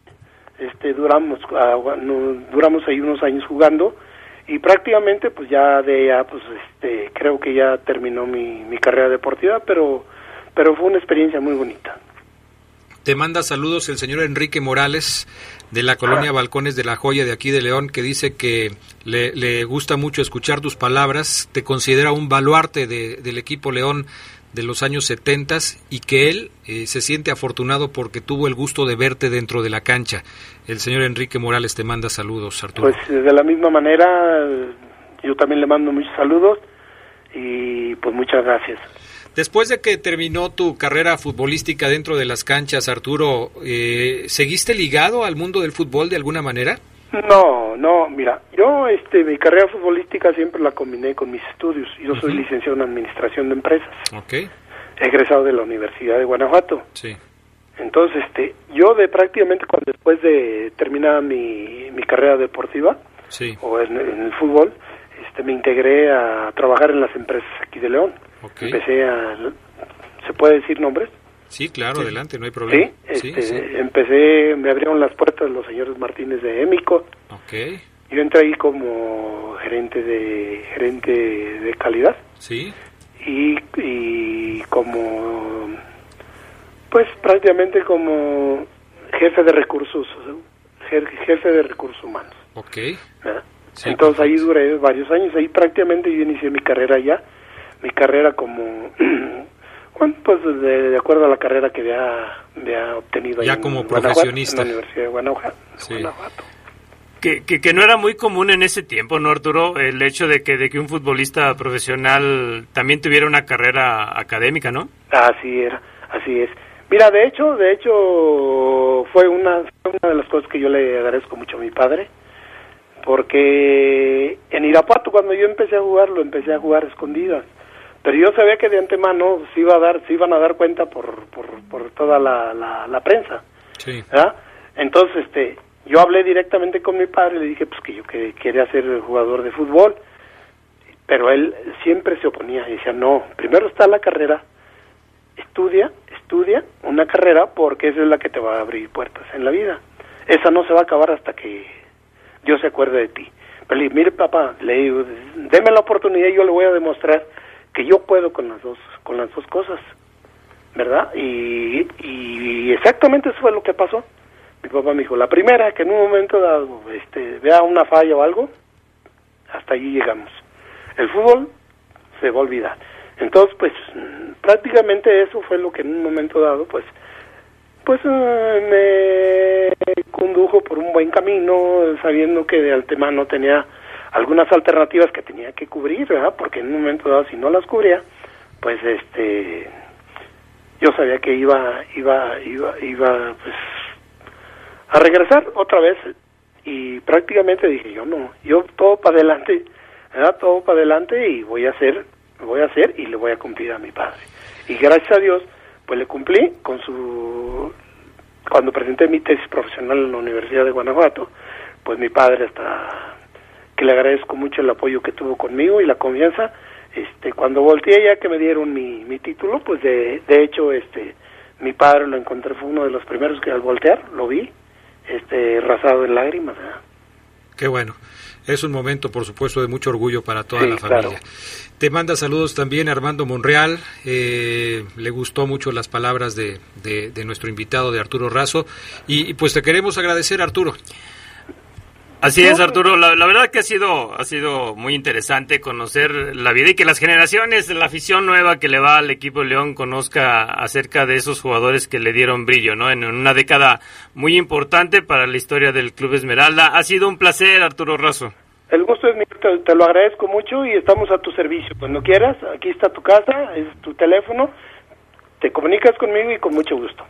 Este, duramos, ah, no- duramos ahí unos años jugando y prácticamente, pues ya de ya, pues este, creo que ya terminó mi, mi carrera deportiva, pero, pero fue una experiencia muy bonita. Te manda saludos el señor Enrique Morales de la colonia Balcones de la Joya de aquí de León, que dice que le, le gusta mucho escuchar tus palabras, te considera un baluarte de- del equipo León de los años 70 y que él eh, se siente afortunado porque tuvo el gusto de verte dentro de la cancha. El señor Enrique Morales te manda saludos, Arturo. Pues de la misma manera, yo también le mando muchos saludos y pues muchas gracias. Después de que terminó tu carrera futbolística dentro de las canchas, Arturo, eh, ¿seguiste ligado al mundo del fútbol de alguna manera? No, no, mira, yo este mi carrera futbolística siempre la combiné con mis estudios. Yo soy licenciado en administración de empresas, Ok, egresado de la Universidad de Guanajuato. sí. Entonces, este, yo de prácticamente cuando después de terminar mi, mi carrera deportiva Sí, o en, en el fútbol, este, me integré a trabajar en las empresas aquí de León. ok. Empecé a, ¿se puede decir nombres? Sí, claro, adelante, no hay Sí, problema. este, sí, sí. empecé, me abrieron las puertas los señores Martínez de Émico. Ok, Yo entré ahí como gerente de gerente de calidad sí, y, y como pues prácticamente como jefe de recursos je- jefe de recursos humanos. ok. Sí, Entonces ahí duré varios años, ahí prácticamente yo inicié mi carrera ya, mi carrera como [clears throat] bueno, pues de, de acuerdo a la carrera que había, había obtenido Ya como profesionista. en la Universidad de Guanajuato. Sí. Guanajuato. Que, que, que no era muy común en ese tiempo, ¿no, Arturo? El hecho de que, de que un futbolista profesional también tuviera una carrera académica, ¿no? Así era, así es. Mira, de hecho, de hecho fue una, fue una de las cosas que yo le agradezco mucho a mi padre, porque en Irapuato cuando yo empecé a jugar, lo empecé a jugar a escondidas, pero yo sabía que de antemano se iba a dar, se iban a dar cuenta por, por, por toda la, la, la prensa, Sí, ¿verdad? Entonces, este, yo hablé directamente con mi padre y le dije, pues que yo que quería ser jugador de fútbol, pero él siempre se oponía y decía, no, primero está la carrera, estudia, estudia una carrera porque esa es la que te va a abrir puertas en la vida. Esa no se va a acabar hasta que Dios se acuerde de ti. Pero le dije, mire papá, le digo, deme la oportunidad y yo le voy a demostrar que yo puedo con las dos, con las dos cosas, ¿verdad? Y, exactamente eso fue lo que pasó. Mi papá me dijo, la primera, que en un momento dado este, vea una falla o algo, hasta allí llegamos. El fútbol se va a olvidar. Entonces, pues, prácticamente eso fue lo que en un momento dado, pues, pues eh, me condujo por un buen camino, sabiendo que de antemano tenía algunas alternativas que tenía que cubrir. Porque en un momento dado, si no las cubría, pues, este, yo sabía que iba, iba, iba, iba, pues, a regresar otra vez y prácticamente dije yo no, yo todo para adelante, ¿verdad? todo para adelante y voy a hacer, voy a hacer y le voy a cumplir a mi padre. Y gracias a Dios, pues le cumplí con su, cuando presenté mi tesis profesional en la Universidad de Guanajuato, pues mi padre hasta que le agradezco mucho el apoyo que tuvo conmigo y la confianza, este, cuando volteé ya que me dieron mi, mi título, pues de, de hecho, este, mi padre lo encontré, fue uno de los primeros que al voltear lo vi, este, rasado en lágrimas, ¿verdad? qué bueno. Es un momento, por supuesto, de mucho orgullo para toda Sí, la familia. claro. Te manda saludos también Armando Monreal. eh, le gustó mucho las palabras de, de- de nuestro invitado, de Arturo Razo. Y, y, pues te queremos agradecer, Arturo. Así es, Arturo. La, la verdad que ha sido, ha sido muy interesante conocer la vida y que las generaciones, la afición nueva que le va al equipo León conozca acerca de esos jugadores que le dieron brillo, ¿no? En una década muy importante para la historia del Club Esmeralda. Ha sido un placer, Arturo Razo. El gusto es mío, te, te lo agradezco mucho y estamos a tu servicio. Cuando quieras, aquí está tu casa, es tu teléfono, te comunicas conmigo y con mucho gusto.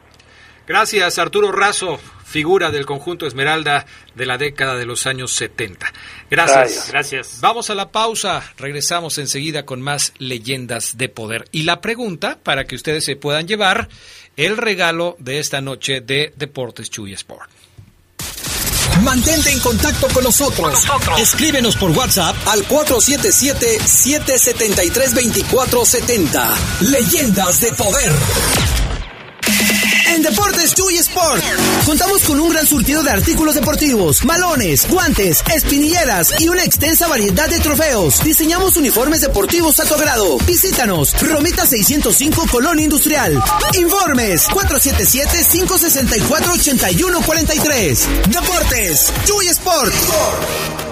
Gracias, Arturo Razo, figura del conjunto Esmeralda de la década de los años 70. Gracias. Gracias. Vamos a la pausa, regresamos enseguida con más leyendas de poder. Y la pregunta, para que ustedes se puedan llevar el regalo de esta noche de Deportes Chuy Sport. Mantente en contacto con nosotros. Escríbenos por WhatsApp al 477-773-2470. Leyendas de poder. En Deportes Chuy Sport contamos con un gran surtido de artículos deportivos, malones, guantes, espinilleras y una extensa variedad de trofeos. Diseñamos uniformes deportivos a tu agrado. Visítanos, Romita 605 Colón Industrial. Informes 477-564-8143. Deportes Chuy Sport.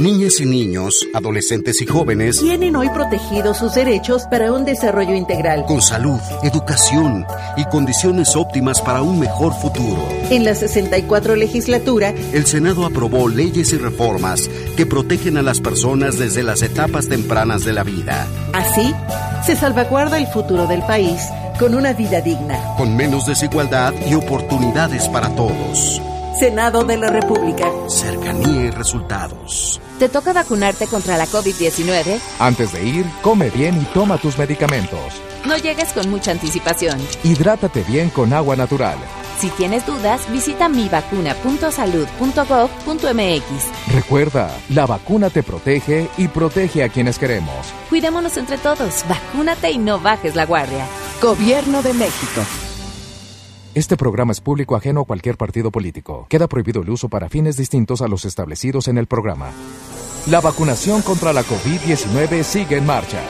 Niñas y niños, adolescentes y jóvenes tienen hoy protegidos sus derechos para un desarrollo integral. con salud, educación y condiciones óptimas para un mejor futuro. En la 64 legislatura, El Senado aprobó leyes y reformas que protegen a las personas desde las etapas tempranas de la vida, así, se salvaguarda el futuro del país con una vida digna. con menos desigualdad y oportunidades para todos. Senado de la República. Cercanía y resultados. ¿Te toca vacunarte contra la COVID-19? Antes de ir, come bien y toma tus medicamentos. No llegues con mucha anticipación. Hidrátate bien con agua natural. Si tienes dudas, visita mivacuna.salud.gov.mx. Recuerda, la vacuna te protege y protege a quienes queremos. Cuidémonos entre todos. Vacúnate y no bajes la guardia. Gobierno de México. Este programa es público ajeno a cualquier partido político. Queda prohibido el uso para fines distintos a los establecidos en el programa. La vacunación contra la COVID-19 sigue en marcha.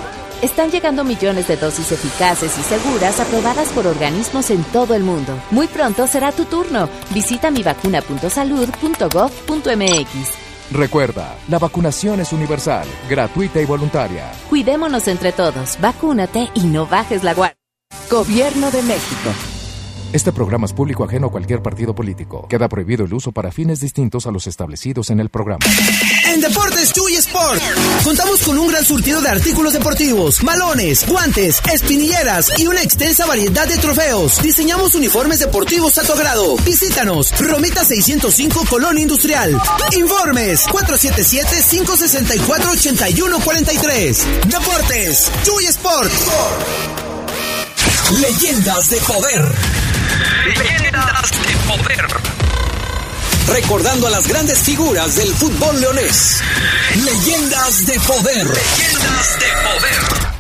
Están llegando millones de dosis eficaces y seguras aprobadas por organismos en todo el mundo. Muy pronto será tu turno. Visita mivacuna.salud.gov.mx. Recuerda, la vacunación es universal, gratuita y voluntaria. Cuidémonos entre todos. Vacúnate y no bajes la guardia. Gobierno de México. Este programa es público ajeno a cualquier partido político. Queda prohibido el uso para fines distintos a los establecidos en el programa. En Deportes Chuy Sport contamos con un gran surtido de artículos deportivos, malones, guantes, espinilleras y una extensa variedad de trofeos. Diseñamos uniformes deportivos a tu agrado. Visítanos, Romita 605 Colón Industrial. Informes 477-564-8143. Deportes Chuy Sport. Leyendas de poder. Leyendas de poder. Recordando a las grandes figuras del fútbol leonés. Leyendas de poder. Leyendas de poder.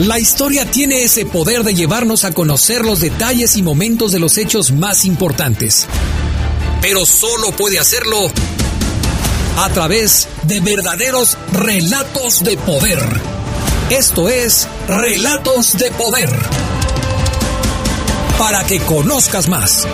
La historia tiene ese poder de llevarnos a conocer los detalles y momentos de los hechos más importantes. Pero solo puede hacerlo a través de verdaderos relatos de poder. Esto es Relatos de Poder. Para que conozcas más.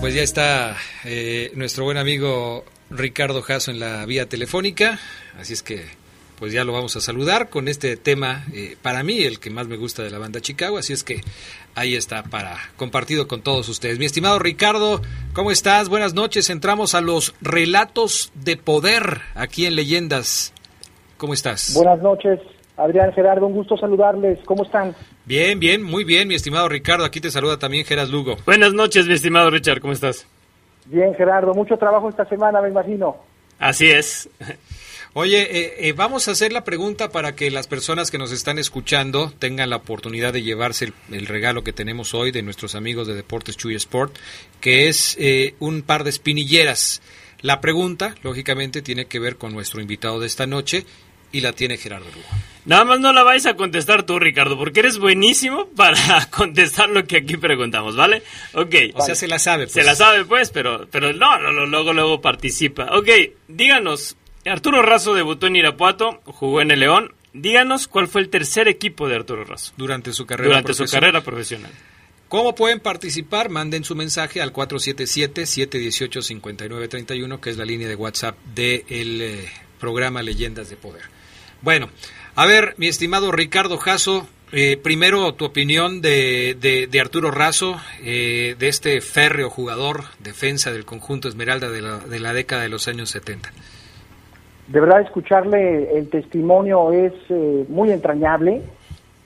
Pues ya está eh, nuestro buen amigo Ricardo Jasso en la vía telefónica, así es que pues ya lo vamos a saludar con este tema, eh, para mí el que más me gusta de la banda Chicago, así es que ahí está para compartido con todos ustedes. Mi estimado Ricardo, ¿cómo estás? Buenas noches, entramos a los relatos de poder aquí en Leyendas. ¿Cómo estás? Buenas noches, Adrián Gerardo, un gusto saludarles. ¿Cómo están? Bien, bien, muy bien, mi estimado Ricardo, aquí te saluda también Geras Lugo. Buenas noches, mi estimado Richard, ¿cómo estás? Bien, Gerardo, mucho trabajo esta semana, me imagino. Así es. Oye, eh, eh, vamos a hacer la pregunta para que las personas que nos están escuchando tengan la oportunidad de llevarse el, el regalo que tenemos hoy de nuestros amigos de Deportes Chuy Sport, que es eh, un par de espinilleras. La pregunta, lógicamente, tiene que ver con nuestro invitado de esta noche y la tiene Gerardo Lugo. Nada más no la vais a contestar tú, Ricardo, porque eres buenísimo [laughs] para contestar lo que aquí preguntamos, ¿vale? Ok. O sea, se la sabe. Se la sabe, pues, pero, pero no, luego, luego participa. Ok, díganos, Arturo Razo debutó en Irapuato, jugó en el León. Díganos cuál fue el tercer equipo de Arturo Razo Durante su carrera durante su carrera profesional. ¿Cómo pueden participar? Manden su mensaje al 477-718-5931, que es la línea de WhatsApp del eh, programa Leyendas de Poder. Bueno, a ver, mi estimado Ricardo Jasso, eh, primero tu opinión de, de, de Arturo Razo, eh, de este férreo jugador, defensa del conjunto Esmeralda de la, de la década de los años 70. De verdad, escucharle el testimonio es eh, muy entrañable.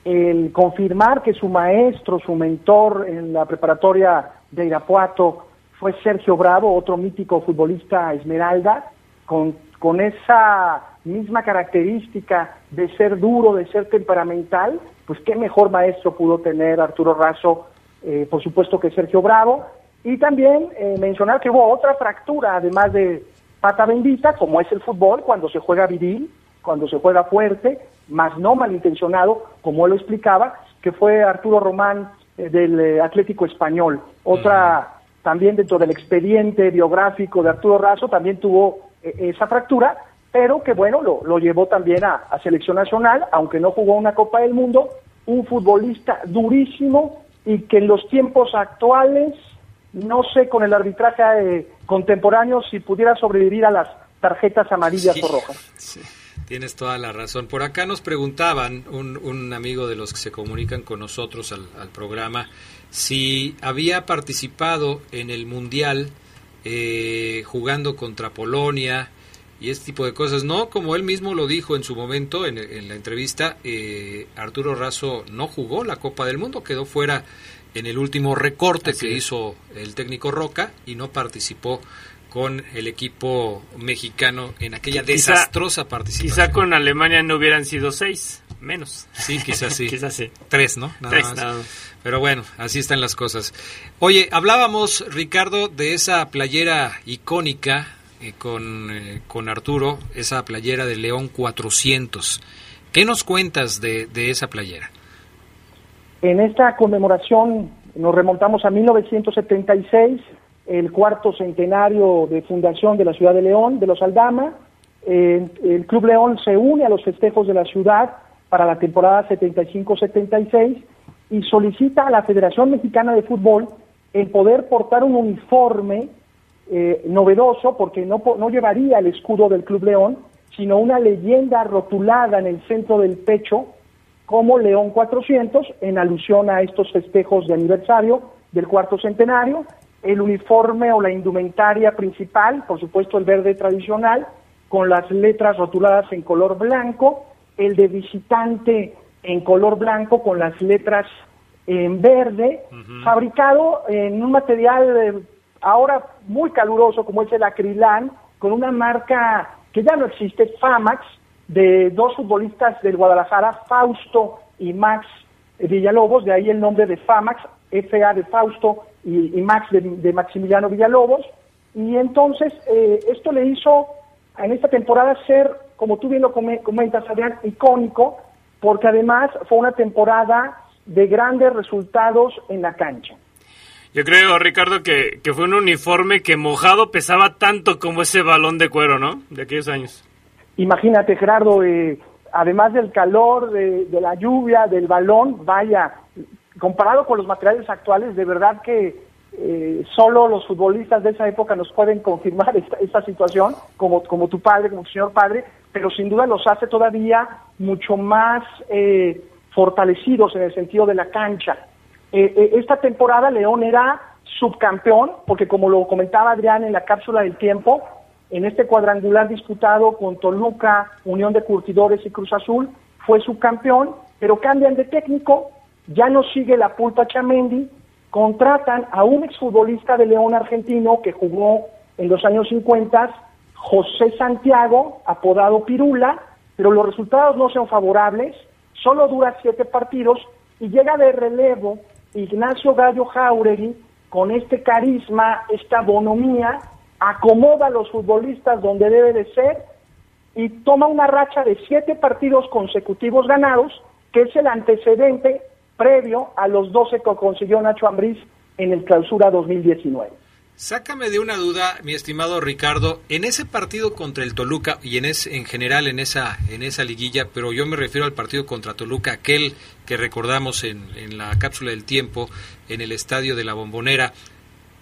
El confirmar que su maestro, su mentor en la preparatoria de Irapuato fue Sergio Bravo, otro mítico futbolista Esmeralda, con, con esa misma característica de ser duro, de ser temperamental, pues qué mejor maestro pudo tener Arturo Razo, eh, por supuesto que Sergio Bravo. Y también eh, mencionar que hubo otra fractura, además de pata bendita, como es el fútbol, cuando se juega viril, cuando se juega fuerte, más no malintencionado, como él lo explicaba, que fue Arturo Román eh, del eh, Atlético Español. Otra, también dentro del expediente biográfico de Arturo Razo, también tuvo eh, esa fractura, pero que bueno, lo, lo llevó también a, a selección nacional, aunque no jugó una Copa del Mundo, un futbolista durísimo y que en los tiempos actuales, no sé con el arbitraje eh, contemporáneo si pudiera sobrevivir a las tarjetas amarillas Sí. o rojas. Sí, tienes toda la razón. Por acá nos preguntaban, un, un amigo de los que se comunican con nosotros al, al programa, si había participado en el Mundial eh, jugando contra Polonia y este tipo de cosas. No, como él mismo lo dijo en su momento en, en la entrevista, eh, Arturo Razo no jugó la Copa del Mundo, quedó fuera en el último recorte Así que es. hizo el técnico Roca y no participó con el equipo mexicano en aquella Quizá- desastrosa participación. Quizá con Alemania no hubieran sido seis, menos. Sí, quizás sí. [laughs] quizás sí. Tres, ¿no? Nada Tres, más. nada más. Pero bueno, así están las cosas. Oye, hablábamos, Ricardo, de esa playera icónica eh, con, eh, con Arturo, esa playera de León 400. ¿Qué nos cuentas de, de esa playera? En esta conmemoración nos remontamos a 1976, el cuarto centenario de fundación de la ciudad de León, de los Aldama. Eh, el Club León se une a los festejos de la ciudad para la temporada 75-76 y solicita a la Federación Mexicana de Fútbol el poder portar un uniforme eh, novedoso porque no, no llevaría el escudo del Club León, sino una leyenda rotulada en el centro del pecho como León 400 en alusión a estos festejos de aniversario del cuarto centenario, el uniforme o la indumentaria principal, por supuesto el verde tradicional, con las letras rotuladas en color blanco, el de visitante en color blanco con las letras en verde, fabricado en un material eh, ahora muy caluroso como es el acrilán, con una marca que ya no existe, Famax, de dos futbolistas del Guadalajara, Fausto y Max Villalobos, de ahí el nombre de Famax, FA de Fausto y, Max de, de Maximiliano Villalobos. Y entonces eh, esto le hizo en esta temporada ser, como tú bien lo come- comentas, Adrián, icónico, porque además fue una temporada de grandes resultados en la cancha. Yo creo, Ricardo, que, que fue un uniforme que mojado pesaba tanto como ese balón de cuero, ¿no? De aquellos años. Imagínate, Gerardo, eh, además del calor, de, la lluvia, del balón, vaya, comparado con los materiales actuales, de verdad que eh, solo los futbolistas de esa época nos pueden confirmar [laughs] esta, esta situación, como, como tu padre, como tu señor padre, pero sin duda los hace todavía mucho más eh, fortalecidos en el sentido de la cancha. Eh, eh, esta temporada León era subcampeón, porque como lo comentaba Adrián en la cápsula del tiempo, en este cuadrangular disputado con Toluca, Unión de Curtidores y Cruz Azul, fue subcampeón, pero cambian de técnico, ya no sigue la pulpa Chamendi, contratan a un exfutbolista de León argentino que jugó en los años 50, José Santiago, apodado Pirula, pero los resultados no son favorables, solo dura siete partidos y llega de relevo Ignacio Gallo Jauregui con este carisma, esta bonomía, acomoda a los futbolistas donde debe de ser y toma una racha de siete partidos consecutivos ganados, que es el antecedente previo a los 12 que consiguió Nacho Ambriz en el clausura 2019. Sácame de una duda, mi estimado Ricardo, en ese partido contra el Toluca y en ese, en general en esa en esa liguilla, pero yo me refiero al partido contra Toluca, aquel que recordamos en, en la cápsula del tiempo en el estadio de la Bombonera.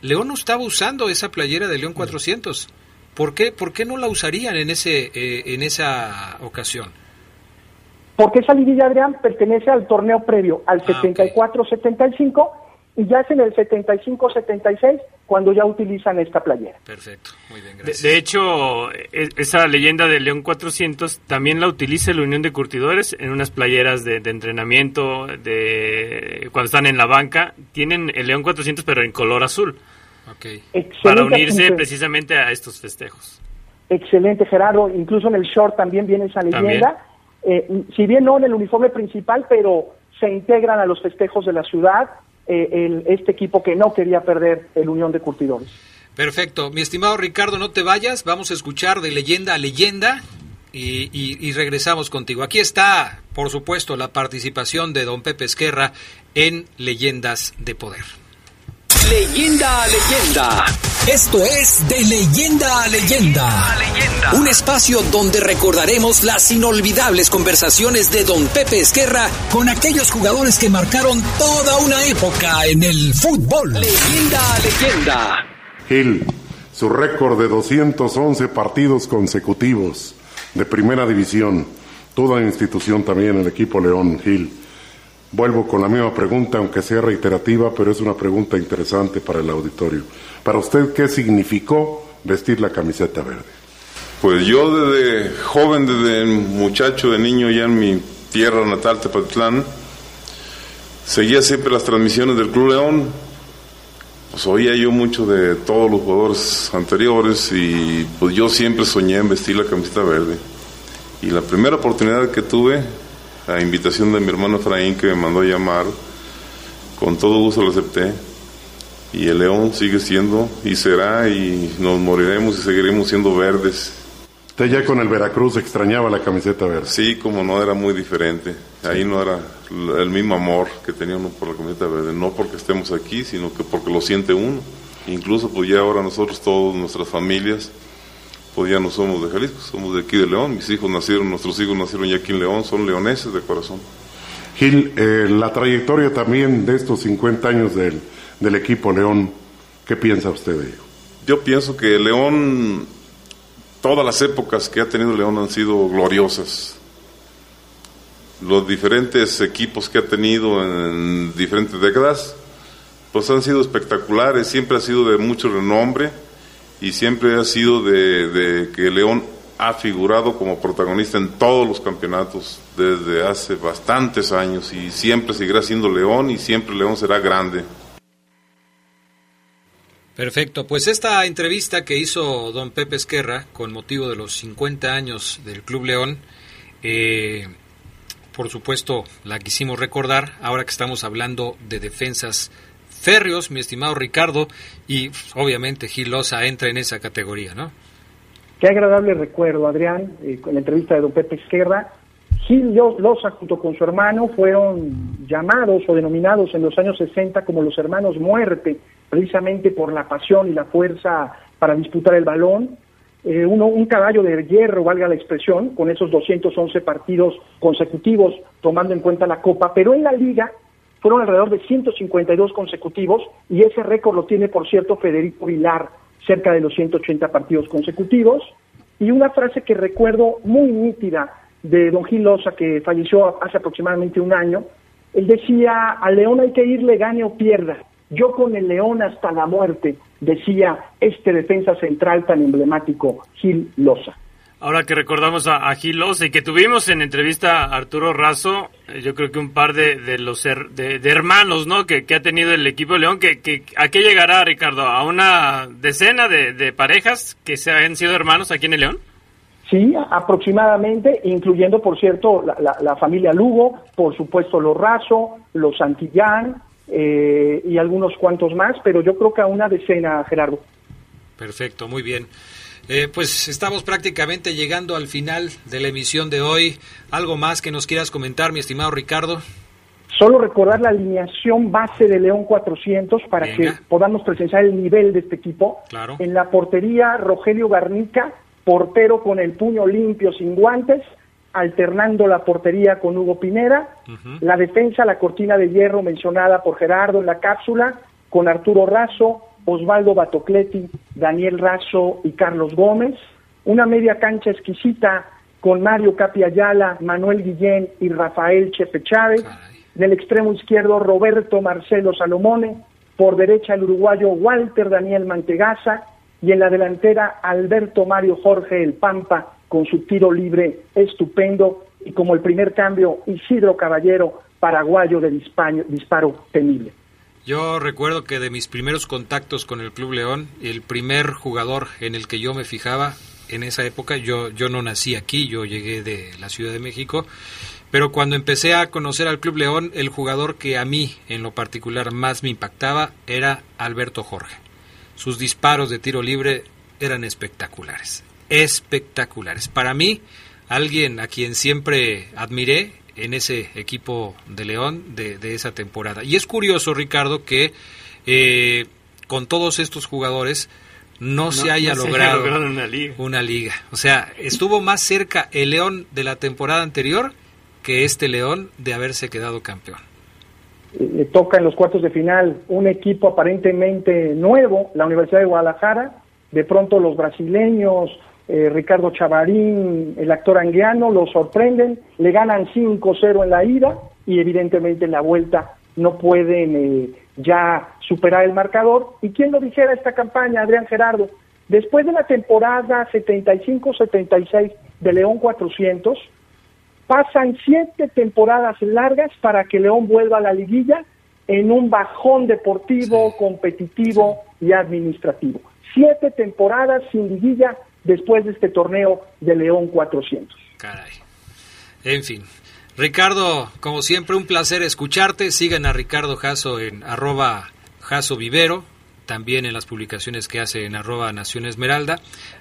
León no estaba usando esa playera de León 400. ¿Por qué por qué no la usarían en ese eh, en esa ocasión? Porque esa liguilla, Adrián, pertenece al torneo previo, al 74-75, y ya es en el 75-76 cuando ya utilizan esta playera. Perfecto, muy bien, De, de hecho, e- esa leyenda del León 400 también la utiliza la Unión de Curtidores en unas playeras de, de entrenamiento, de cuando están en la banca. Tienen el León 400 pero en color azul. Para unirse precisamente a estos festejos. Excelente, Gerardo. Incluso en el short también viene esa leyenda. Eh, si bien no en el uniforme principal, pero se integran a los festejos de la ciudad eh, este equipo que no quería perder el Unión de Curtidores. Perfecto. Mi estimado Ricardo, no te vayas. Vamos a escuchar de leyenda a leyenda y regresamos contigo. Aquí está, por supuesto, la participación de don Pepe Esquerra en Leyendas de Poder. Leyenda a leyenda. Esto es de leyenda a leyenda. Un espacio donde recordaremos las inolvidables conversaciones de don Pepe Esquerra con aquellos jugadores que marcaron toda una época en el fútbol. Leyenda a leyenda. Gil, su récord de 211 partidos consecutivos de primera división. Toda institución también, el equipo León, Gil. Vuelvo con la misma pregunta, aunque sea reiterativa, pero es una pregunta interesante para el auditorio. Para usted, ¿qué significó vestir la camiseta verde? Pues yo desde joven, desde muchacho, de niño, ya en mi tierra natal, Tepatitlán, seguía siempre las transmisiones del Club León. Pues oía yo mucho de todos los jugadores anteriores y pues yo siempre soñé en vestir la camiseta verde. Y la primera oportunidad que tuve, a invitación de mi hermano Efraín que me mandó a llamar, con todo gusto lo acepté. Y el León sigue siendo y será y nos moriremos y seguiremos siendo verdes. Usted ya con el Veracruz extrañaba la camiseta verde. Sí, como no era muy diferente. Ahí no era el mismo amor que tenía uno por la camiseta verde. No porque estemos aquí, sino que porque lo siente uno. Incluso pues ya ahora nosotros, todas nuestras familias, pues ya no somos de Jalisco, somos de aquí de León. Mis hijos nacieron, nuestros hijos nacieron ya aquí en León, son leoneses de corazón. Gil, eh, la trayectoria también de estos 50 años del, del equipo León, ¿qué piensa usted de ello? Yo pienso que León, todas las épocas que ha tenido León han sido gloriosas. Los diferentes equipos que ha tenido en diferentes décadas, pues han sido espectaculares, siempre ha sido de mucho renombre y siempre ha sido de, que León ha figurado como protagonista en todos los campeonatos desde hace bastantes años y siempre seguirá siendo León y siempre León será grande. Perfecto, pues esta entrevista que hizo don Pepe Esquerra con motivo de los 50 años del Club León, eh, por supuesto la quisimos recordar ahora que estamos hablando de defensas férreos, mi estimado Ricardo, y obviamente Gil Loza entra en esa categoría, ¿no? Qué agradable recuerdo, Adrián, eh, con la entrevista de don Pepe Esquerra. Gil Lo- Loza, junto con su hermano, fueron llamados o denominados en los años 60 como los hermanos muerte, precisamente por la pasión y la fuerza para disputar el balón. Eh, uno, un caballo de hierro, valga la expresión, con esos 211 partidos consecutivos, tomando en cuenta la Copa, pero en la Liga fueron alrededor de 152 consecutivos y ese récord lo tiene, por cierto, Federico Vilar, cerca de los 180 partidos consecutivos. Y una frase que recuerdo muy nítida de don Gil Loza, que falleció hace aproximadamente un año, él decía, al león hay que irle gane o pierda. Yo con el león hasta la muerte, decía este defensa central tan emblemático, Gil Loza. Ahora que recordamos a, a Gil Loza y que tuvimos en entrevista a Arturo Razo, eh, yo creo que un par de, de los her- de, de hermanos ¿no? que, que ha tenido el equipo de León, que, que ¿a qué llegará, Ricardo? ¿A una decena de, de parejas que se han sido hermanos aquí en el León? Sí, aproximadamente, incluyendo, por cierto, la, la- la familia Lugo, por supuesto los Razo, los Santillán eh, y algunos cuantos más, pero yo creo que a una decena, Gerardo. Perfecto, muy bien. Eh, pues estamos prácticamente llegando al final de la emisión de hoy. ¿Algo más que nos quieras comentar, mi estimado Ricardo? Solo recordar la alineación base de León 400 para Venga. que podamos presenciar el nivel de este equipo. Claro. En la portería, Rogelio Garnica, portero con el puño limpio, sin guantes, alternando la portería con Hugo Pinera. La defensa, la cortina de hierro mencionada por Gerardo en la cápsula, con Arturo Razo, Osvaldo Batocleti, Daniel Razo y Carlos Gómez. Una media cancha exquisita con Mario Capi Ayala, Manuel Guillén y Rafael Chepe Chávez. Del extremo izquierdo, Roberto Marcelo Salomone. Por derecha, el uruguayo Walter Daniel Mantegaza. Y en la delantera, Alberto Mario Jorge El Pampa, con su tiro libre estupendo. Y como el primer cambio, Isidro Caballero, paraguayo de disparo, disparo temible. Yo recuerdo que de mis primeros contactos con el Club León, el primer jugador en el que yo me fijaba en esa época, yo, yo no nací aquí, yo llegué de la Ciudad de México, pero cuando empecé a conocer al Club León, el jugador que a mí en lo particular más me impactaba era Alberto Jorge. Sus disparos de tiro libre eran espectaculares, espectaculares. Para mí, alguien a quien siempre admiré en ese equipo de León de, de esa temporada. Y es curioso, Ricardo, que eh, con todos estos jugadores no, se haya no se haya logrado, logrado una liga. una liga. O sea, estuvo más cerca el León de la temporada anterior que este León de haberse quedado campeón. le toca en los cuartos de final un equipo aparentemente nuevo, la Universidad de Guadalajara, de pronto los brasileños, eh, Ricardo Chavarín, el actor anguiano, lo sorprenden, le ganan 5-0 en la ida y evidentemente en la vuelta no pueden eh, ya superar el marcador. ¿Y quién lo dijera esta campaña, Adrián Gerardo? Después de la temporada 75-76 de León 400, pasan siete temporadas largas para que León vuelva a la liguilla en un bajón deportivo, competitivo y administrativo. Siete temporadas sin liguilla después de este torneo de León 400. Caray. En fin. Ricardo, como siempre, un placer escucharte. Sigan a Ricardo Jasso en arroba Jasso Vivero, también en las publicaciones que hace en arroba Nación Esmeralda.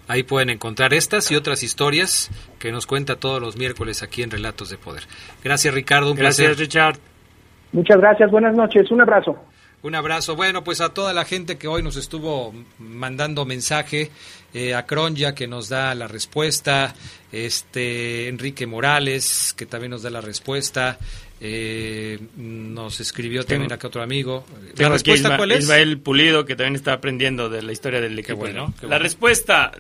Ahí pueden encontrar estas y otras historias que nos cuenta todos los miércoles aquí en Relatos de Poder. Gracias, Ricardo. Un Gracias, placer. Richard. Muchas gracias, buenas noches, un abrazo. Un abrazo. Bueno, pues a toda la gente que hoy nos estuvo mandando mensaje, eh, a Cronja que nos da la respuesta, este Enrique Morales que también nos da la respuesta, eh, nos escribió también acá otro amigo. ¿La respuesta Isma- cuál es? Ismael Pulido, que también está aprendiendo de la historia del equipo. bueno, La respuesta,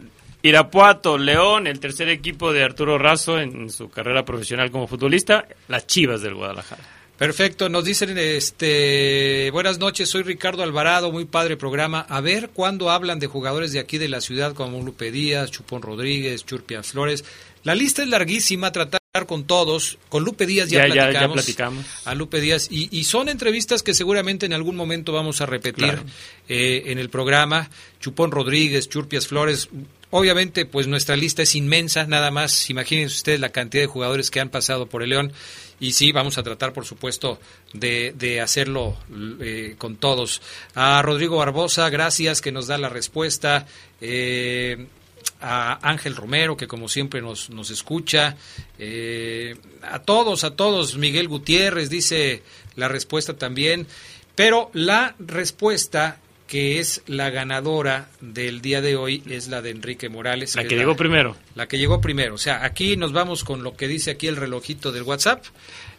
Irapuato, León, el tercer equipo de Arturo Razo en su carrera profesional como futbolista, las Chivas del Guadalajara. Perfecto, nos dicen, este, buenas noches, soy Ricardo Alvarado, muy padre programa. A ver cuándo hablan de jugadores de aquí de la ciudad como Lupe Díaz, Chupón Rodríguez, Churpia Flores. La lista es larguísima, tratar con todos. Con Lupe Díaz ya, Ya- ya- ya platicamos. platicamos. A Lupe Díaz. Y, y son entrevistas que seguramente en algún momento vamos a repetir Claro. eh, en el programa. Chupón Rodríguez, Churpias Flores. Obviamente, pues nuestra lista es inmensa, nada más. Imagínense ustedes la cantidad de jugadores que han pasado por el León. Y sí, vamos a tratar, por supuesto, de, de hacerlo eh, con todos. A Rodrigo Barbosa, gracias, que nos da la respuesta. Eh, a Ángel Romero, que como siempre nos, nos escucha. Eh, a todos, a todos. Miguel Gutiérrez dice la respuesta también. Pero la respuesta que es la ganadora del día de hoy es la de Enrique Morales. La que llegó primero. La que llegó primero. O sea, aquí nos vamos con lo que dice aquí el relojito del WhatsApp.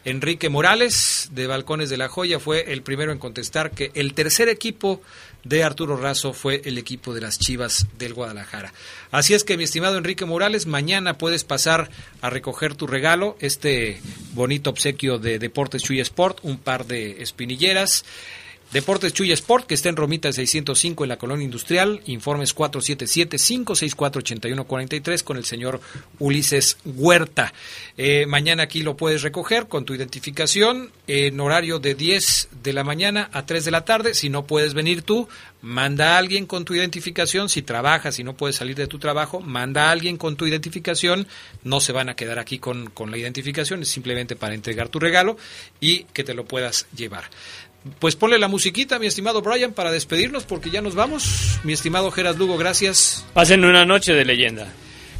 Enrique Morales, de Balcones de la Joya, fue el primero en contestar que el tercer equipo de Arturo Razo fue el equipo de las Chivas del Guadalajara. Así es que, mi estimado Enrique Morales, mañana puedes pasar a recoger tu regalo, este bonito obsequio de Deportes Chuy Sport, un par de espinilleras. Deportes Chuy Sport, que está en Romita 605 en la Colonia Industrial. Informes 477-564-8143 con el señor Ulises Huerta. Eh, mañana aquí lo puedes recoger con tu identificación en horario de 10 de la mañana a 3 de la tarde. Si no puedes venir tú, manda a alguien con tu identificación. Si trabajas y no puedes salir de tu trabajo, manda a alguien con tu identificación. No se van a quedar aquí con, con la identificación, es simplemente para entregar tu regalo y que te lo puedas llevar. Pues ponle la musiquita, mi estimado Brian, para despedirnos, porque ya nos vamos. Mi estimado Geras Lugo, gracias. Pasen una noche de leyenda.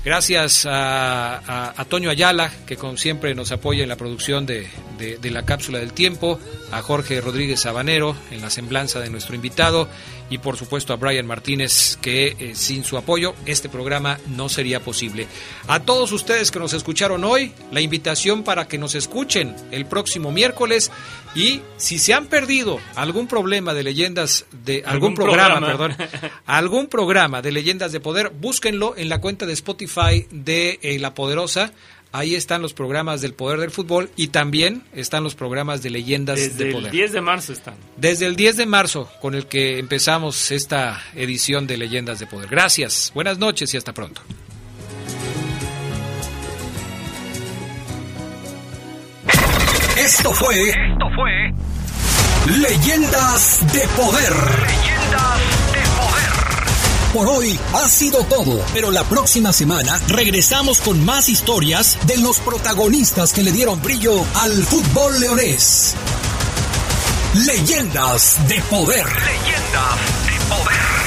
Gracias a, a, a Toño Ayala, que como siempre nos apoya en la producción de, de de, de la cápsula del tiempo, a Jorge Rodríguez Sabanero en la semblanza de nuestro invitado y por supuesto a Brian Martínez que eh, sin su apoyo este programa no sería posible. A todos ustedes que nos escucharon hoy, la invitación para que nos escuchen el próximo miércoles y si se han perdido algún problema de leyendas de algún, Algún programa, programa. perdón, [laughs] algún programa de leyendas de poder, búsquenlo en la cuenta de Spotify de eh, La Poderosa. Ahí están los programas del poder del fútbol y también están los programas de leyendas Desde de el poder. 10 de marzo están. Desde el 10 de marzo, con el que empezamos esta edición de Leyendas de Poder. Gracias, buenas noches y hasta pronto. Esto fue. Esto fue. Leyendas de Poder. Leyendas de Poder. Por hoy ha sido todo, pero la próxima semana regresamos con más historias de los protagonistas que le dieron brillo al fútbol leonés. Leyendas de Poder. Leyendas de Poder.